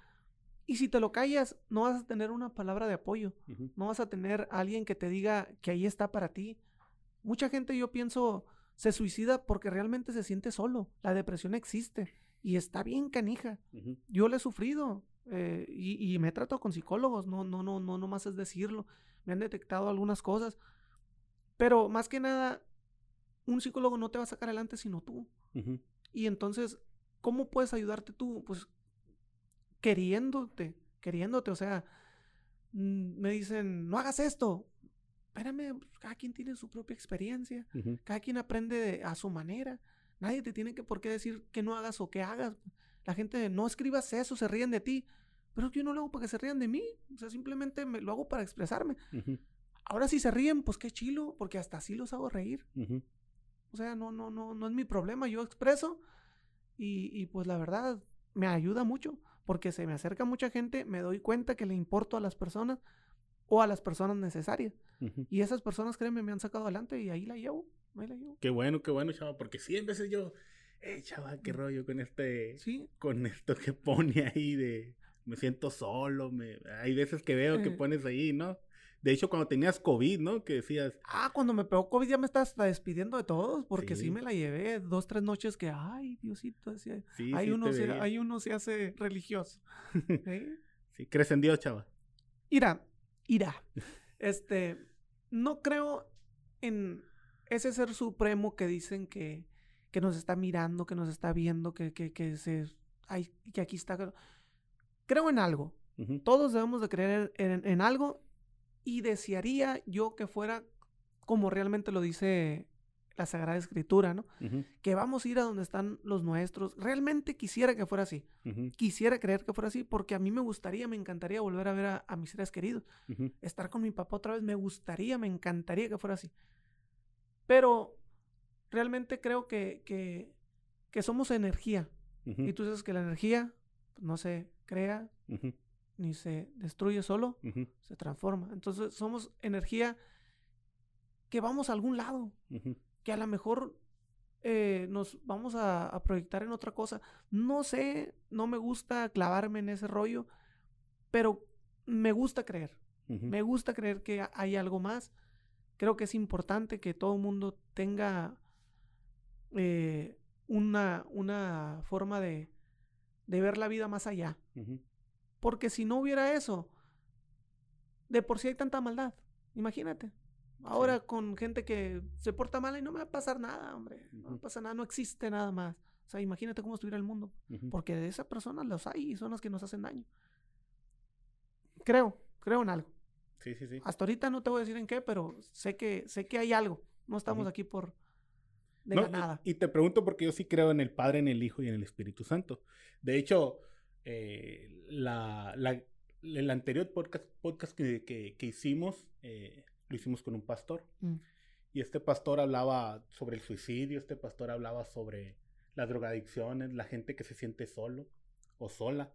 Y si te lo callas, no vas a tener una palabra de apoyo. No vas a tener a alguien que te diga que ahí está para ti. Mucha gente, yo pienso, se suicida porque realmente se siente solo. La depresión existe y está bien canija. Yo la he sufrido eh, y, me he tratado con psicólogos, no, no, no, no, no más es decirlo. Me han detectado algunas cosas. Pero más que nada, un psicólogo no te va a sacar adelante sino tú. Y entonces, ¿cómo puedes ayudarte tú? Pues queriéndote, queriéndote, o sea, me dicen, no hagas esto espérame, pues, cada quien tiene su propia experiencia, cada quien aprende a su manera. Nadie te tiene que por qué decir que no hagas o que hagas. La gente no escribas eso, se ríen de ti. Pero yo no lo hago para que se rían de mí. O sea, simplemente me, lo hago para expresarme. Ahora si se ríen, pues qué chilo, porque hasta así los hago reír. O sea, no, no, no, no es mi problema. Yo expreso y, y pues la verdad me ayuda mucho porque se me acerca mucha gente, me doy cuenta que le importo a las personas o a las personas necesarias. Y esas personas, créeme, me han sacado adelante y ahí la llevo. Ahí la llevo. Qué bueno, qué bueno, chaval, porque sí, en veces yo, eh, chaval, qué rollo con este, ¿Sí? con esto que pone ahí de, me siento solo, me, hay veces que veo que eh. pones ahí, ¿no? De hecho, cuando tenías COVID, ¿no? Que decías... Ah, cuando me pegó COVID ya me estás despidiendo de todos, porque sí, me la llevé dos, tres noches que, ay, Diosito, decía, sí, hay, uno se, hay uno se hace religioso. Sí, crees en Dios, chaval. Mira, irá. Este, no creo en ese ser supremo que dicen que, que nos está mirando, que nos está viendo, que, que, que, se, ay, que aquí está. Creo en algo. Todos debemos de creer en, algo y desearía yo que fuera como realmente lo dice la Sagrada Escritura, ¿no? Que vamos a ir a donde están los nuestros. Realmente quisiera que fuera así. Quisiera creer que fuera así porque a mí me gustaría, me encantaría volver a ver a, mis seres queridos. Estar con mi papá otra vez, me gustaría, me encantaría que fuera así. Pero realmente creo que, que, somos energía. Y tú sabes que la energía no se crea ni se destruye solo, se transforma. Entonces somos energía que vamos a algún lado que a lo mejor eh, nos vamos a, proyectar en otra cosa. No sé, no me gusta clavarme en ese rollo, pero me gusta creer. Me gusta creer que hay algo más. Creo que es importante que todo el mundo tenga eh, una, una, forma de, de, ver la vida más allá. Porque si no hubiera eso, de por sí hay tanta maldad. Imagínate. Ahora con gente que se porta mal y no me va a pasar nada, hombre. No me pasa nada, no existe nada más. O sea, imagínate cómo estuviera el mundo. Porque de esas personas los hay y son las que nos hacen daño. Creo, creo en algo. Sí, sí, sí. Hasta ahorita no te voy a decir en qué, pero sé que, sé que hay algo. No estamos aquí por de nada. Y, te pregunto porque yo sí creo en el Padre, en el Hijo y en el Espíritu Santo. De hecho, eh, la, el anterior podcast, podcast que, que, hicimos, eh, lo hicimos con un pastor. Mm. Y este pastor hablaba sobre el suicidio, este pastor hablaba sobre las drogadicciones, la gente que se siente solo o sola.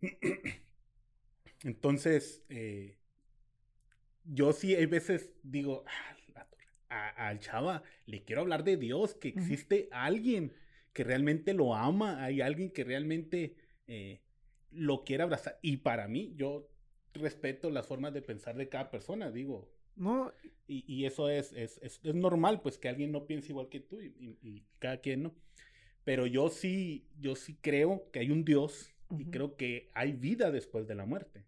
Entonces, eh, yo sí hay veces digo, ah, al chava le quiero hablar de Dios, que existe alguien que realmente lo ama, hay alguien que realmente eh, lo quiere abrazar. Y para mí, yo respeto las formas de pensar de cada persona, digo, no. Y, eso es, es, normal, pues que alguien no piense igual que tú y, cada quien, ¿no? Pero yo sí, yo sí creo que hay un Dios y creo que hay vida después de la muerte.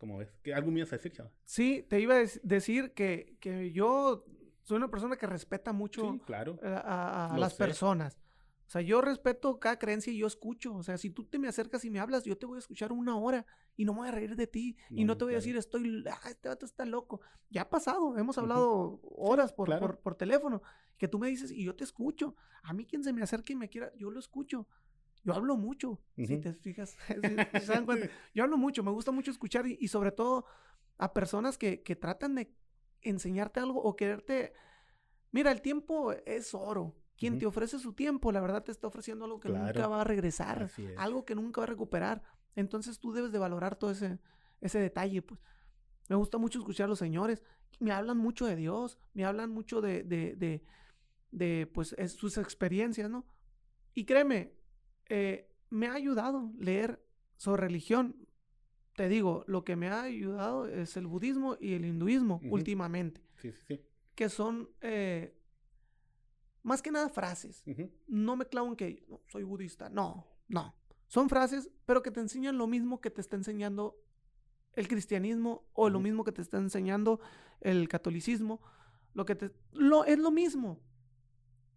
Como ves? ¿Qué, ¿Algo me ibas a decir, chava? Sí, te iba a decir que, que yo soy una persona que respeta mucho claro. a, las personas. O sea, yo respeto cada creencia y yo escucho. O sea, si tú te me acercas y me hablas, yo te voy a escuchar una hora y no me voy a reír de ti. y no te voy a decir, estoy, ah, este vato está loco. Ya ha pasado, hemos hablado horas por, por, teléfono, que tú me dices y yo te escucho. A mí quien se me acerque y me quiera, yo lo escucho. Yo hablo mucho, si te fijas. Yo hablo mucho, me gusta mucho escuchar y, sobre todo a personas que, que tratan de enseñarte algo o quererte... Mira, el tiempo es oro. Quien te ofrece su tiempo, la verdad te está ofreciendo algo que nunca va a regresar, algo que nunca va a recuperar. Entonces tú debes de valorar todo ese, ese detalle, pues. Me gusta mucho escuchar a los señores. Me hablan mucho de Dios, me hablan mucho de, de, de, de pues, sus experiencias, ¿no? Y créeme, eh, me ha ayudado leer sobre religión. Te digo, lo que me ha ayudado es el budismo y el hinduismo últimamente. Sí, sí, sí. Que son eh, más que nada frases. No me clavo en que soy budista. No, no. Son frases, pero que te enseñan lo mismo que te está enseñando el cristianismo o lo mismo que te está enseñando el catolicismo. Lo que te. Lo, es lo mismo.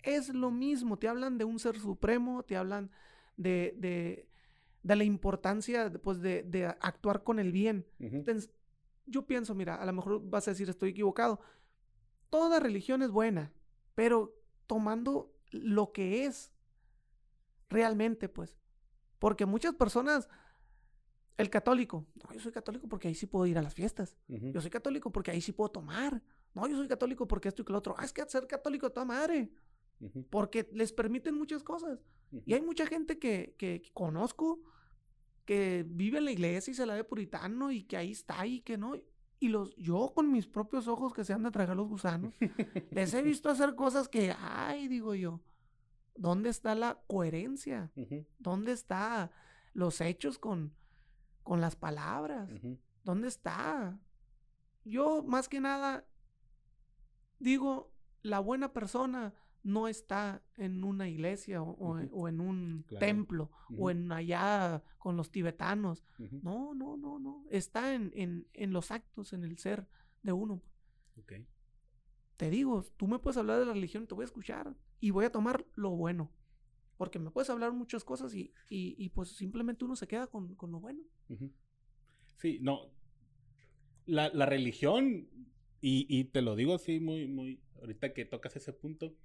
Es lo mismo. Te hablan de un ser supremo, te hablan de, de, de la importancia pues, de, de, actuar con el bien. yo pienso, mira, a lo mejor vas a decir estoy equivocado. Toda religión es buena, pero tomando lo que es realmente, pues. Porque muchas personas, el católico, no, yo soy católico porque ahí sí puedo ir a las fiestas. Yo soy católico porque ahí sí puedo tomar. No, yo soy católico porque esto y que lo otro. Ah, es que ser católico toda madre. Porque les permiten muchas cosas. Y hay mucha gente que, que, conozco que vive en la iglesia y se la ve puritano y que ahí está y que no. Y los, yo con mis propios ojos que se han de tragar los gusanos, les he visto hacer cosas que, ay, digo yo, ¿dónde está la coherencia? ¿Dónde está los hechos con, con las palabras? ¿Dónde está? Yo, más que nada, digo, la buena persona no está en una iglesia o, en un templo o en allá con los tibetanos. No, no, no, no. Está en, en, los actos, en el ser de uno. Okay. Te digo, tú me puedes hablar de la religión, te voy a escuchar y voy a tomar lo bueno. Porque me puedes hablar muchas cosas y, y, pues simplemente uno se queda con, con lo bueno. Sí, no. La, la religión, y, y, te lo digo así muy, muy, ahorita que tocas ese punto,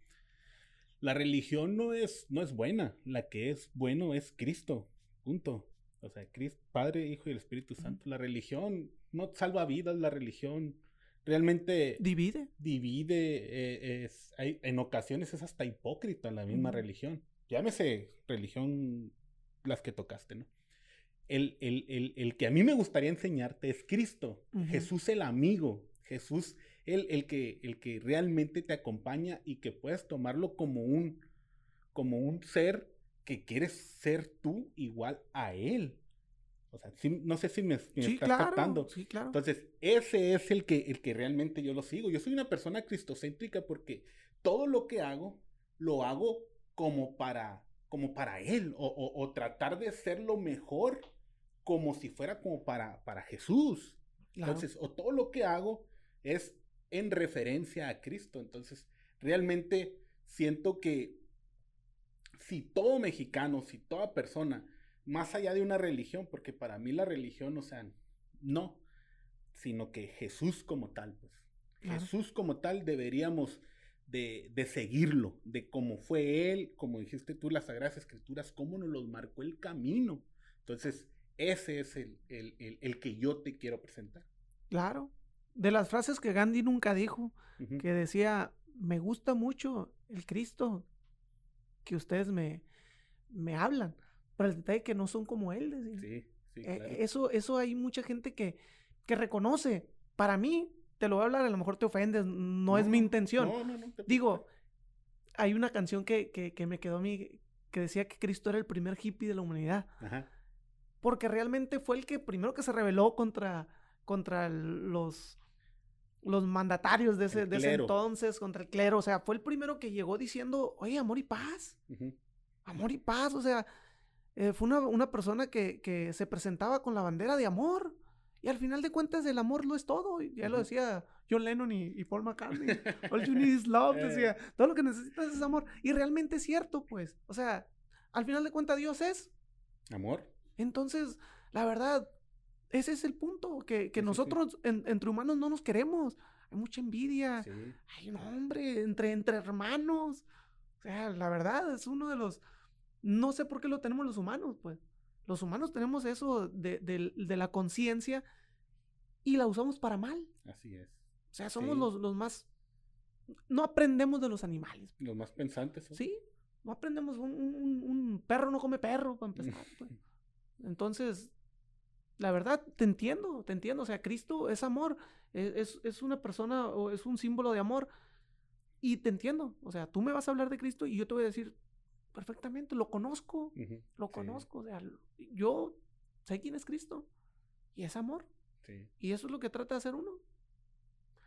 la religión no es, no es buena. La que es bueno es Cristo. Punto. O sea, Cristo, Padre, Hijo y el Espíritu Santo. La religión no salva vidas, la religión realmente... Divide. Divide, eh, es, hay, en ocasiones es hasta hipócrita la misma religión. Llámese religión las que tocaste, ¿no? El, el, el, que a mí me gustaría enseñarte es Cristo, Jesús el amigo, Jesús, el, el, que, el que realmente te acompaña y que puedes tomarlo como un, como un ser que quieres ser tú igual a Él. O sea, no sé si me, estás captando. Sí, claro. Entonces, ese es el que, el que realmente yo lo sigo. Yo soy una persona cristocéntrica porque todo lo que hago, lo hago como para, como para Él. O, o, tratar de ser lo mejor como si fuera como para, para Jesús. Entonces, o todo lo que hago es en referencia a Cristo. Entonces, realmente siento que si todo mexicano, si toda persona, más allá de una religión, porque para mí la religión, o sea, no, sino que Jesús como tal, pues. Jesús como tal deberíamos de, de, seguirlo, de cómo fue Él, como dijiste tú, las Sagradas Escrituras, cómo nos los marcó el camino. Entonces, ese es el, el, el, el que yo te quiero presentar. Claro, de las frases que Gandhi nunca dijo, que decía, me gusta mucho el Cristo que ustedes me, me hablan, pero el detalle que no son como él. Sí, sí, eh, eso, eso hay mucha gente que, que reconoce. Para mí, te lo voy a hablar, a lo mejor te ofendes, no, es mi intención. No, no, no. Digo, hay una canción que, que, que, me quedó a mí que decía que Cristo era el primer hippie de la humanidad. Ajá. Porque realmente fue el que primero que se rebeló contra, contra los los mandatarios de ese, de ese, entonces contra el clero. O sea, fue el primero que llegó diciendo, oye, amor y paz. Amor y paz. O sea, eh, fue una, una persona que, que, se presentaba con la bandera de amor. Y al final de cuentas, el amor lo es todo. Ya lo decía John Lennon y, Paul McCartney. All you need is love. Eh. Decía, todo lo que necesitas es amor. Y realmente es cierto, pues. O sea, al final de cuentas, Dios es amor. Entonces, la verdad, ese es el punto. Que, nosotros, entre humanos, no nos queremos. Hay mucha envidia. Hay un hombre entre, entre hermanos. O sea, la verdad, es uno de los. No sé por qué lo tenemos los humanos, pues. Los humanos tenemos eso de, la conciencia y la usamos para mal. Así es. O sea, somos los, más... No aprendemos de los animales. Los más pensantes. Sí, no aprendemos. Un, perro no come perro, para empezar. Pues. Entonces, la verdad, te entiendo, te entiendo. O sea, Cristo es amor, e, es, es, una persona o es un símbolo de amor. Y te entiendo. O sea, tú me vas a hablar de Cristo y yo te voy a decir, perfectamente, lo conozco, lo conozco, o sea, yo sé quién es Cristo y es amor. Y eso es lo que trata de hacer uno.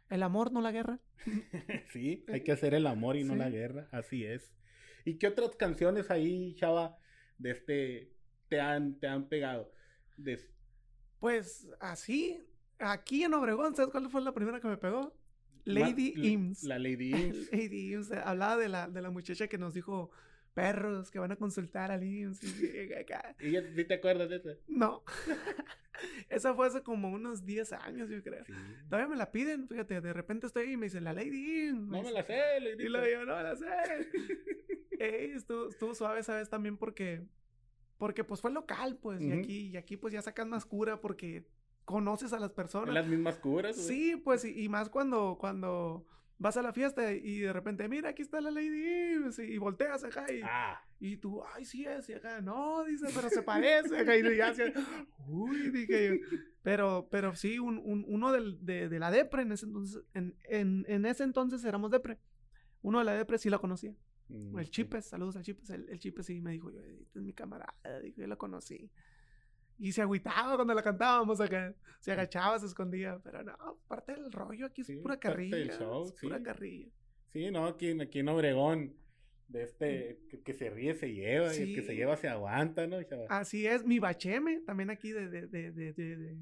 El amor, no la guerra. sí, hay que hacer el amor y no la guerra, así es. ¿Y qué otras canciones ahí, Chava, de este, te han, te han pegado? Pues así, aquí en Obregón, ¿sabes cuál fue la primera que me pegó? Lady Ims. La Lady Ims. Lady Ims, hablaba de la, de la muchacha que nos dijo, perros que van a consultar al IMSS. ¿Y ya te acuerdas de eso? No. Esa fue hace como unos 10 años, yo creo. Todavía me la piden, fíjate, de repente estoy ahí y me dicen, la Lady No me la sé, Lady Y lo digo, no me la sé. Ey, estuvo, estuvo suave, ¿sabes? También porque, porque pues fue local, pues, y aquí, y aquí pues ya sacan más cura porque conoces a las personas. Las mismas curas, Sí, pues, y, y más cuando, cuando vas a la fiesta y de repente, mira, aquí está la Lady y, volteas acá y, ah. y tú, ay, sí es, y acá, no, dice, pero se parece, acá, y ya, uy, dije pero, pero sí, un, uno de, de, la Depre en ese entonces, en, en, en, ese entonces éramos Depre, uno de la Depre sí la conocía, mm, el Chipes, saludos al Chipes, el, el Chipes sí me dijo, yo, este es mi camarada, dijo, yo la conocí. Y se agüitaba cuando la cantábamos acá. Se agachaba, se escondía. Pero no, parte del rollo aquí es pura carrilla. es pura carrilla. Sí, no, aquí, aquí en Obregón, de este, que, se ríe se lleva, y el que se lleva se aguanta, ¿no? Así es, mi bacheme, también aquí de, de, de, de,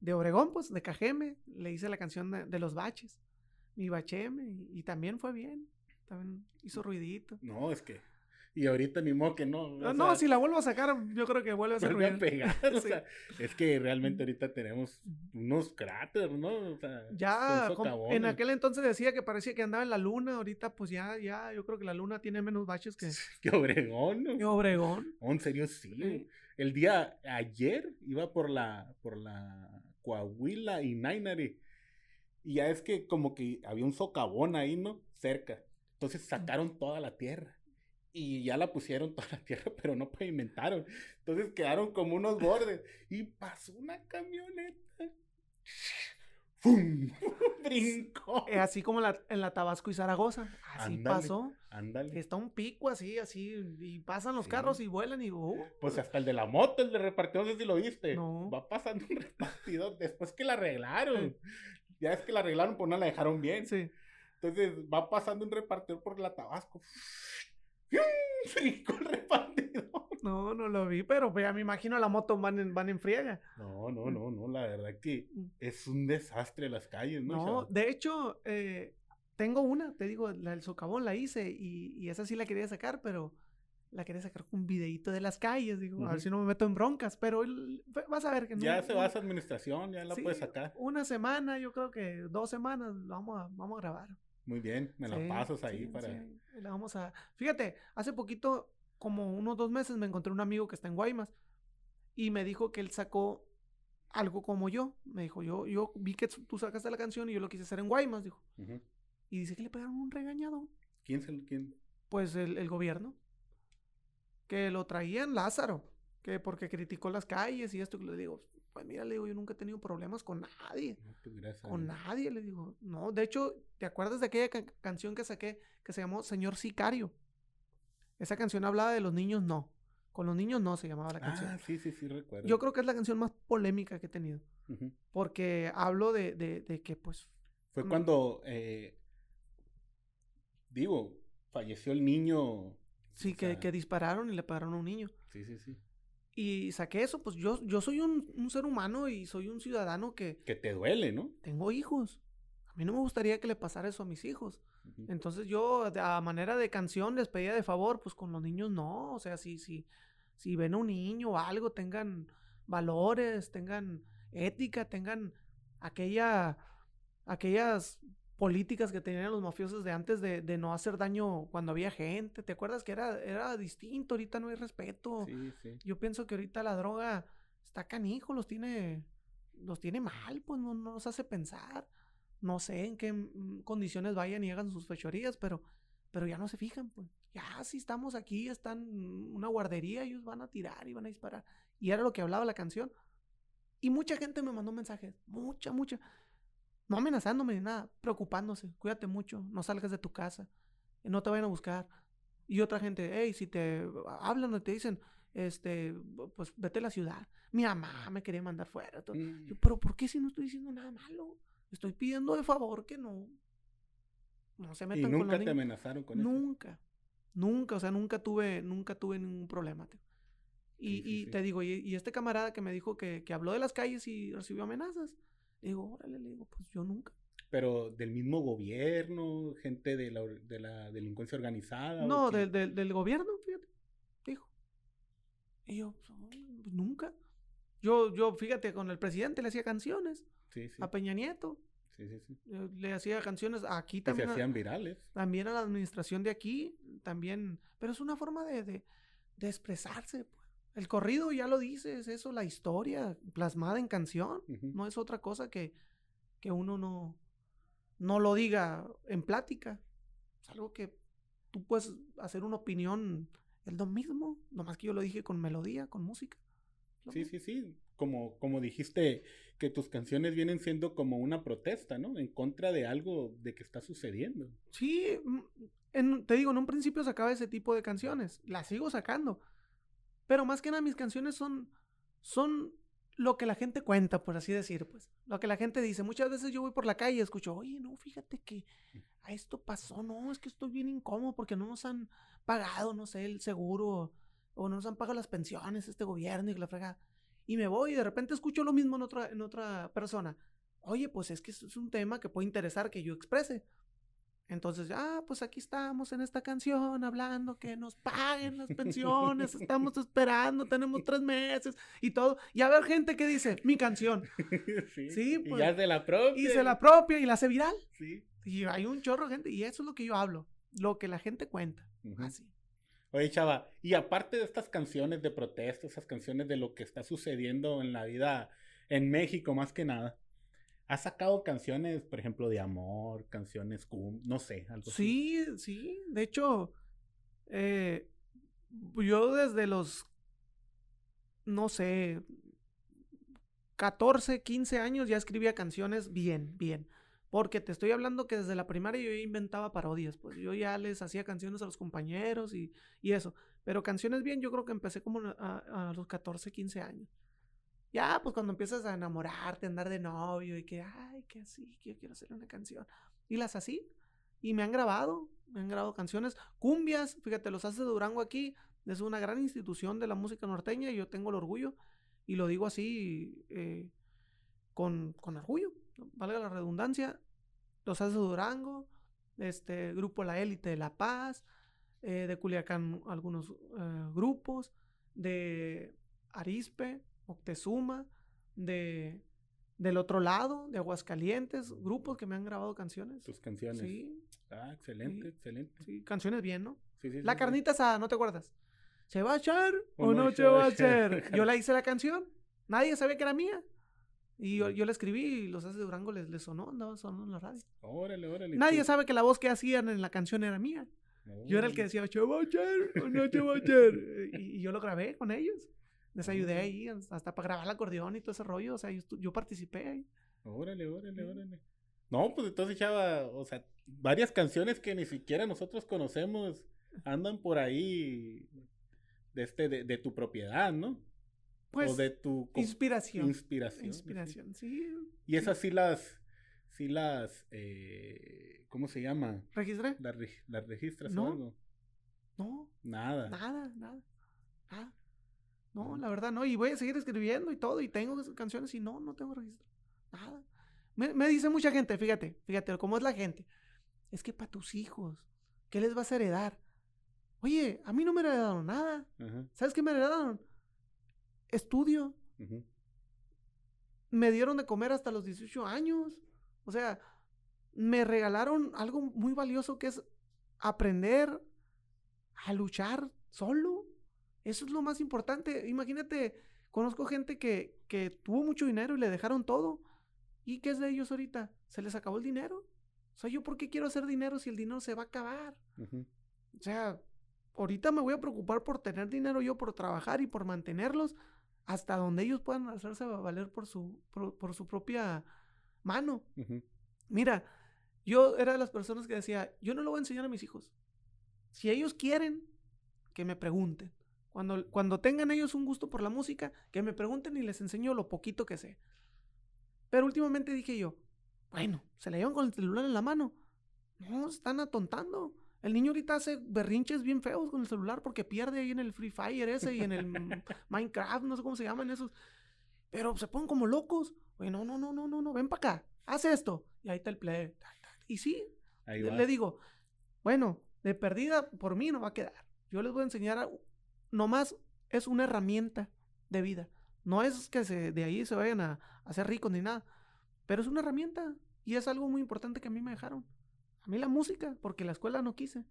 de, Obregón, pues, de Cajeme, le hice la canción de, los baches. Mi bacheme, y también fue bien. También hizo ruidito. No, es que y ahorita ni modo que no. No, no, si la vuelvo a sacar, yo creo que vuelve a ser a pegar. O sea, es que realmente ahorita tenemos unos cráteres, ¿no? O sea, ya, en aquel entonces decía que parecía que andaba en la luna, ahorita pues ya, ya, yo creo que la luna tiene menos baches que... que Obregón, ¿no? Que Obregón. en serio, sí. El día, ayer, iba por la, por la Coahuila y Nainari. Y ya es que como que había un socavón ahí, ¿no? Cerca. Entonces sacaron toda la tierra y ya la pusieron toda la tierra, pero no pavimentaron. Entonces quedaron como unos bordes. Y pasó una camioneta. ¡Fum! Brincó. Eh, así como en la Tabasco y Zaragoza. Así pasó. Ándale. Está un pico así, así. Y pasan los carros y vuelan y. Uh, pues hasta el de la moto, el de repartidor, no sé si lo viste. No. Va pasando un repartidor después que la arreglaron. Ya es que la arreglaron, pues no la dejaron bien. Sí. Entonces va pasando un repartidor por la Tabasco. Brincó el repartidor. No, no lo vi, pero ya me imagino la moto van en, van en friega. No, no, no, no, la verdad que mm. es un desastre las calles, ¿no? No, de hecho, eh, tengo una, te digo, la del socavón la hice y, esa sí la quería sacar, pero la quería sacar con un videito de las calles, digo, a ver si no me meto en broncas, pero vas a ver que no. Ya se va a esa administración, ya la puedes sacar. Una semana, yo creo que dos semanas, vamos a, vamos a grabar. Muy bien, me la pasas ahí para. Sí. La vamos a. Fíjate, hace poquito, como unos dos meses, me encontré un amigo que está en Guaymas y me dijo que él sacó algo como yo. Me dijo, yo, yo vi que tú sacaste la canción y yo lo quise hacer en Guaymas, dijo. Y dice que le pegaron un regañado. ¿Quién es el quién? Pues el, el gobierno. Que lo traían Lázaro que porque criticó las calles y esto, que le digo, pues mira, le digo, yo nunca he tenido problemas con nadie. Pues, con nadie, le digo. No, de hecho, ¿te acuerdas de aquella canción que saqué que se llamó Señor Sicario? Esa canción hablaba de los niños, no. Con los niños no se llamaba la canción. Ah, sí, sí, sí, recuerdo. Yo creo que es la canción más polémica que he tenido. Porque hablo de, de, que, pues... Fue cuando, eh, digo, falleció el niño. Sí, que, que dispararon y le pararon a un niño. Sí, sí, sí. Y saqué eso, pues yo, yo soy un, ser humano y soy un ciudadano que... Que te duele, ¿no? Tengo hijos. A mí no me gustaría que le pasara eso a mis hijos. Entonces yo, a manera de canción, les pedía de favor, pues con los niños no. O sea, si, si, si ven a un niño o algo, tengan valores, tengan ética, tengan aquella, aquellas políticas que tenían los mafiosos de antes de, no hacer daño cuando había gente. ¿Te acuerdas que era, era distinto? Ahorita no hay respeto. Sí, sí. Yo pienso que ahorita la droga está canijo, los tiene, los tiene mal, pues no, no nos hace pensar. No sé en qué mm, condiciones vayan y hagan sus fechorías, pero, pero ya no se fijan, pues. Ya si estamos aquí, están una guardería, ellos van a tirar y van a disparar. Y era lo que hablaba la canción. Y mucha gente me mandó mensajes, mucha, mucha. No amenazándome ni nada, preocupándose. Cuídate mucho, no salgas de tu casa, no te vayan a buscar. Y otra gente, hey, si te hablan o te dicen, este, pues vete a la ciudad. Mi mamá me quería mandar fuera. Mm. pero ¿por qué si no estoy diciendo nada malo? Estoy pidiendo de favor que no. No se metan ¿Y nunca te amenazaron con eso? Nunca. Nunca, o sea, nunca tuve, nunca tuve ningún problema. Y, y te digo, y, este camarada que me dijo que, que habló de las calles y recibió amenazas, le digo, órale, le digo, pues yo nunca. Pero del mismo gobierno, gente de la, de la delincuencia organizada. No, del, del, gobierno, fíjate, dijo. Y yo, pues, pues, nunca. Yo, yo, fíjate, con el presidente le hacía canciones. Sí, sí. A Peña Nieto. Sí, sí, sí. Le hacía canciones aquí también. se hacían virales. También a la administración de aquí, también. Pero es una forma de, de, de expresarse, pues. El corrido ya lo dice, es eso, la historia plasmada en canción. No es otra cosa que, que uno no, no lo diga en plática. Es algo que tú puedes hacer una opinión, es lo mismo, nomás que yo lo dije con melodía, con música. Sí, sí, sí. Como, como dijiste, que tus canciones vienen siendo como una protesta, ¿no? En contra de algo de que está sucediendo. Sí, mm, te digo, en un principio sacaba ese tipo de canciones, las sigo sacando pero más que nada mis canciones son, son lo que la gente cuenta, por así decir, pues. Lo que la gente dice. Muchas veces yo voy por la calle y escucho, oye, no, fíjate que a esto pasó, no, es que estoy bien incómodo porque no nos han pagado, no sé, el seguro, o no nos han pagado las pensiones, este gobierno y la fregada. Y me voy y de repente escucho lo mismo en otra, en otra persona. Oye, pues es que es un tema que puede interesar que yo exprese. Entonces, ah, pues aquí estamos en esta canción hablando que nos paguen las pensiones, estamos esperando, tenemos tres meses y todo. Y a ver gente que dice, mi canción. Sí, pues. Y ya se la propia. Y se la propia y la hace viral. Sí. Y hay un chorro de gente. Y eso es lo que yo hablo, lo que la gente cuenta. Así. Oye, chava, y aparte de estas canciones de protesta, esas canciones de lo que está sucediendo en la vida en México más que nada, ¿Has sacado canciones, por ejemplo, de amor, canciones, no sé, algo sí, así? Sí, sí. De hecho, eh, yo desde los, no sé, 14, 15 años ya escribía canciones bien, bien. Porque te estoy hablando que desde la primaria yo inventaba parodias, pues yo ya les hacía canciones a los compañeros y, eso. Pero canciones bien, yo creo que empecé como a, a los 14, 15 años. Ya, pues cuando empiezas a enamorarte, a andar de novio y que, ay, que así, que yo quiero hacer una canción. Y las así. Y me han grabado, me han grabado canciones. Cumbias, fíjate, los hace Durango aquí. Es una gran institución de la música norteña y yo tengo el orgullo. Y lo digo así eh, con, con, orgullo, valga la redundancia. Los hace Durango, este grupo La Élite de La Paz, eh, de Culiacán algunos eh, grupos, de Arispe, Moctezuma, de del otro lado, de Aguascalientes, grupos que me han grabado canciones. Tus canciones. Sí. Ah, excelente, excelente. Sí, canciones bien, ¿no? Sí, sí. La carnita asada, ¿no te acuerdas? ¿Se va a echar o, no, se va a echar? yo la hice la canción, nadie sabía que era mía. Y yo, yo la escribí y los haces de Durango les, sonó, andaba sonando en la radio. Órale, órale. Nadie sabe que la voz que hacían en la canción era mía. Yo era el que decía, ¿se va a echar o no se va a echar? y yo lo grabé con ellos. Les ayudé ahí hasta para grabar el acordeón y todo ese rollo. O sea, yo, participé ahí. Órale, órale, órale. No, pues entonces echaba, o sea, varias canciones que ni siquiera nosotros conocemos andan por ahí de este, de, tu propiedad, ¿no? Pues, o de tu inspiración. Inspiración. Inspiración, sí. Y esas sí las, sí las, eh, ¿cómo se llama? ¿Registré? ¿Las, registras o algo? No. Nada. Nada, nada. Nada. No, la verdad no. Y voy a seguir escribiendo y todo. Y tengo canciones y no, no tengo registro. Nada. Me, dice mucha gente, fíjate, fíjate cómo es la gente. Es que para tus hijos, ¿qué les vas a heredar? Oye, a mí no me heredaron nada. ¿Sabes qué me heredaron? Estudio. Me dieron de comer hasta los 18 años. O sea, me regalaron algo muy valioso que es aprender a luchar solo. Eso es lo más importante. Imagínate, conozco gente que, que tuvo mucho dinero y le dejaron todo. ¿Y qué es de ellos ahorita? ¿Se les acabó el dinero? O sea, ¿yo por qué quiero hacer dinero si el dinero se va a acabar? O sea, ahorita me voy a preocupar por tener dinero yo, por trabajar y por mantenerlos hasta donde ellos puedan hacerse valer por su, por, su propia mano. Mira, yo era de las personas que decía, yo no lo voy a enseñar a mis hijos. Si ellos quieren, que me pregunten. Cuando, cuando tengan ellos un gusto por la música, que me pregunten y les enseño lo poquito que sé. Pero últimamente dije yo, bueno, se le llevan con el celular en la mano. No, están atontando. El niño ahorita hace berrinches bien feos con el celular porque pierde ahí en el Free Fire ese y en el Minecraft, no sé cómo se llaman esos. Pero se ponen como locos. Oye, no, no, no, no, no, no, ven para acá, haz esto. Y ahí está el play. Y sí, le digo, bueno, de perdida por mí no va a quedar. Yo les voy a enseñar, a, nomás es una herramienta de vida. No es que se, de ahí se vayan a, hacer ricos ni nada, pero es una herramienta y es algo muy importante que a mí me dejaron. A mí la música, porque la escuela no quise.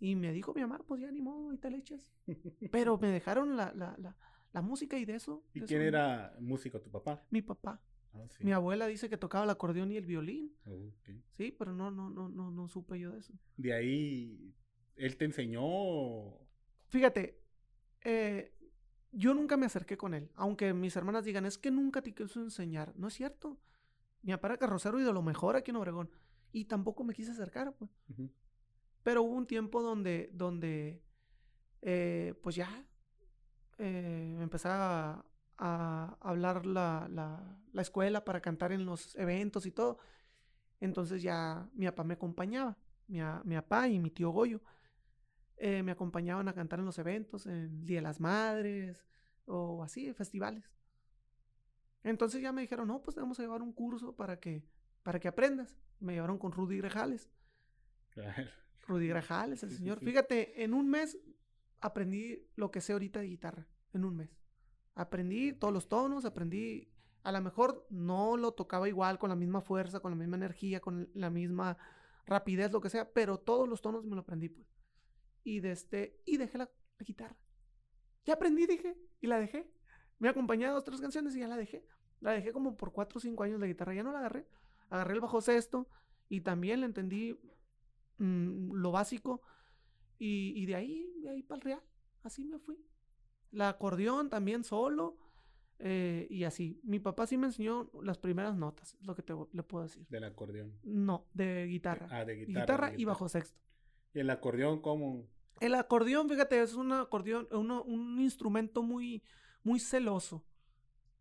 Y me dijo mi mamá, pues ya ni modo, ahí te le echas. Pero me dejaron la, la, la, la música y de eso. ¿Y quién era músico, tu papá? Mi papá. Ah, mi abuela dice que tocaba el acordeón y el violín. Sí, pero no, no, no, no, no supe yo de eso. De ahí, él te enseñó. Fíjate, eh, yo nunca me acerqué con él, aunque mis hermanas digan, es que nunca te quiso enseñar. No es cierto. Mi papá era carrocero y de lo mejor aquí en Obregón. Y tampoco me quise acercar, pues. Pero hubo un tiempo donde, donde eh, pues ya, eh, empezaba a hablar la, la, escuela para cantar en los eventos y todo. Entonces ya mi papá me acompañaba, mi, mi papá y mi tío Goyo. Eh, me acompañaban a cantar en los eventos, en Día de las Madres o así, festivales. Entonces ya me dijeron, no, pues vamos a llevar un curso para que, para que aprendas. Me llevaron con Rudy Grajales. Rudy Grajales, el señor. Fíjate, en un mes aprendí lo que sé ahorita de guitarra. En un mes. Aprendí todos los tonos, aprendí, a lo mejor no lo tocaba igual, con la misma fuerza, con la misma energía, con la misma rapidez, lo que sea, pero todos los tonos me lo aprendí, pues. Y, de este, y dejé la, guitarra. Ya aprendí, dije, y la dejé. Me acompañé a dos, tres canciones y ya la dejé. La dejé como por cuatro o cinco años la guitarra, ya no la agarré. Agarré el bajo sexto y también le entendí mm, lo básico. Y, y, de ahí, de ahí para el real. Así me fui. La acordeón también solo. Eh, y así. Mi papá sí me enseñó las primeras notas, es lo que te, le puedo decir. ¿Del acordeón? No, de guitarra. Ah, de guitarra. Guitarra, y bajo sexto. ¿Y el acordeón cómo? El acordeón, fíjate, es un acordeón, un instrumento muy, muy celoso.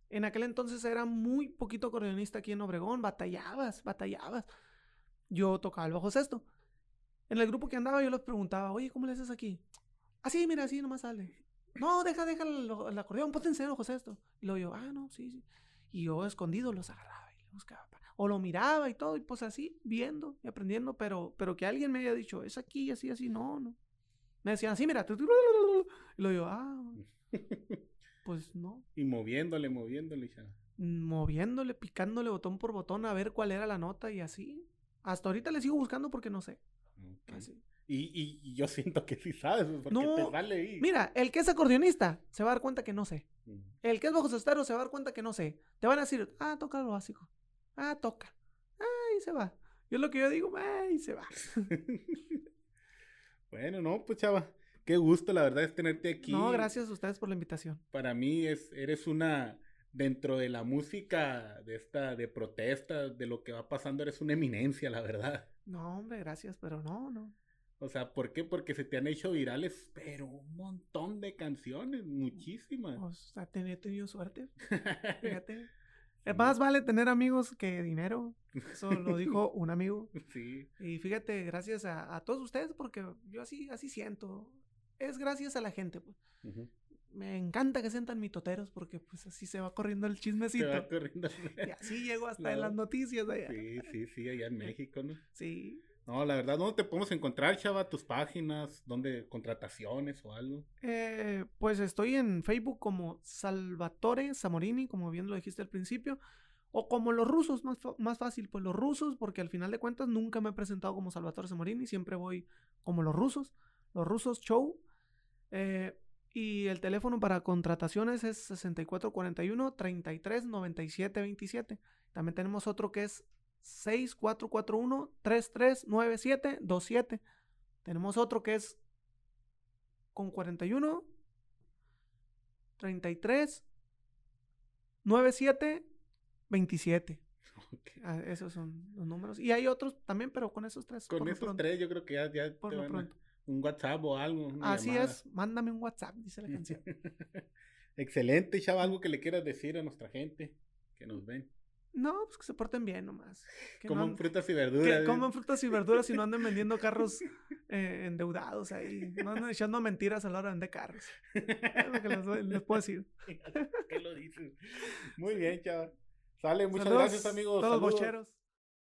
En aquel entonces era muy poquito acordeonista aquí en Obregón, batallabas, batallabas. Yo tocaba el bajo sexto. En el grupo que andaba yo les preguntaba, oye, ¿cómo le haces aquí? Así, mira, así nomás sale. No, deja, deja el, acordeón, ponte en cero, José, esto. Y luego yo, ah, no, sí, sí. Y yo escondido los agarraba buscaba. O lo miraba y todo, y pues así, viendo y aprendiendo, pero, pero que alguien me haya dicho, es aquí, así, así, no, no. Me decían así, mira. Y luego yo, ah, pues no. Y moviéndole, moviéndole ya. Moviéndole, picándole botón por botón a ver cuál era la nota y así. Hasta ahorita le sigo buscando porque no sé. Así. Y, yo siento que sí sabes, pues, porque te sale ahí. Mira, el que es acordeonista se va a dar cuenta que no sé. El que es bajo cestero se va a dar cuenta que no sé. Te van a decir, ah, toca lo básico. Ah, toca. Ah, y se va. Yo lo que yo digo, ah, y se va. bueno, no, pues chava. Qué gusto, la verdad, es tenerte aquí. No, gracias a ustedes por la invitación. Para mí es, eres una, dentro de la música de esta, de protesta, de lo que va pasando, eres una eminencia, la verdad. No, hombre, gracias, pero no, no. O sea, ¿por qué? Porque se te han hecho virales, pero un montón de canciones, muchísimas. O sea, he tenido suerte. Fíjate. Más vale tener amigos que dinero. Eso lo dijo un amigo. Sí. Y fíjate, gracias a, todos ustedes, porque yo así, así siento. Es gracias a la gente, pues. me encanta que sean tan mitoteros porque pues así se va corriendo el chismecito. Se va corriendo. y así llego hasta en las noticias allá. Sí, sí, sí, allá en México, ¿no? Sí. No, la verdad, ¿dónde te podemos encontrar, chava? ¿Tus páginas? ¿Dónde contrataciones o algo? Eh, pues estoy en Facebook como Salvatore Zamorini, como bien lo dijiste al principio. O como los rusos, más, más fácil, pues los rusos, porque al final de cuentas nunca me he presentado como Salvatore Zamorini, siempre voy como los rusos, los rusos show. Eh, y el teléfono para contrataciones es 6441 339727 También tenemos otro que es 6441 339727 Tenemos otro que es con 41 33 97 27. esos son los números. Y hay otros también, pero con esos tres. Con esos tres yo creo que ya, ya por lo pronto un WhatsApp o algo. Así es, mándame un WhatsApp, dice la canción. Excelente, chava, algo que le quieras decir a nuestra gente que nos ven. No, pues que se porten bien nomás. Que coman frutas y verduras. Que coman frutas y verduras y no anden vendiendo carros eh, endeudados ahí. No anden echando mentiras a la hora de vender carros. Es lo que les, puedo decir. ¿Qué lo dices? Muy bien, chava. Sale, muchas gracias, amigos. Todos bocheros.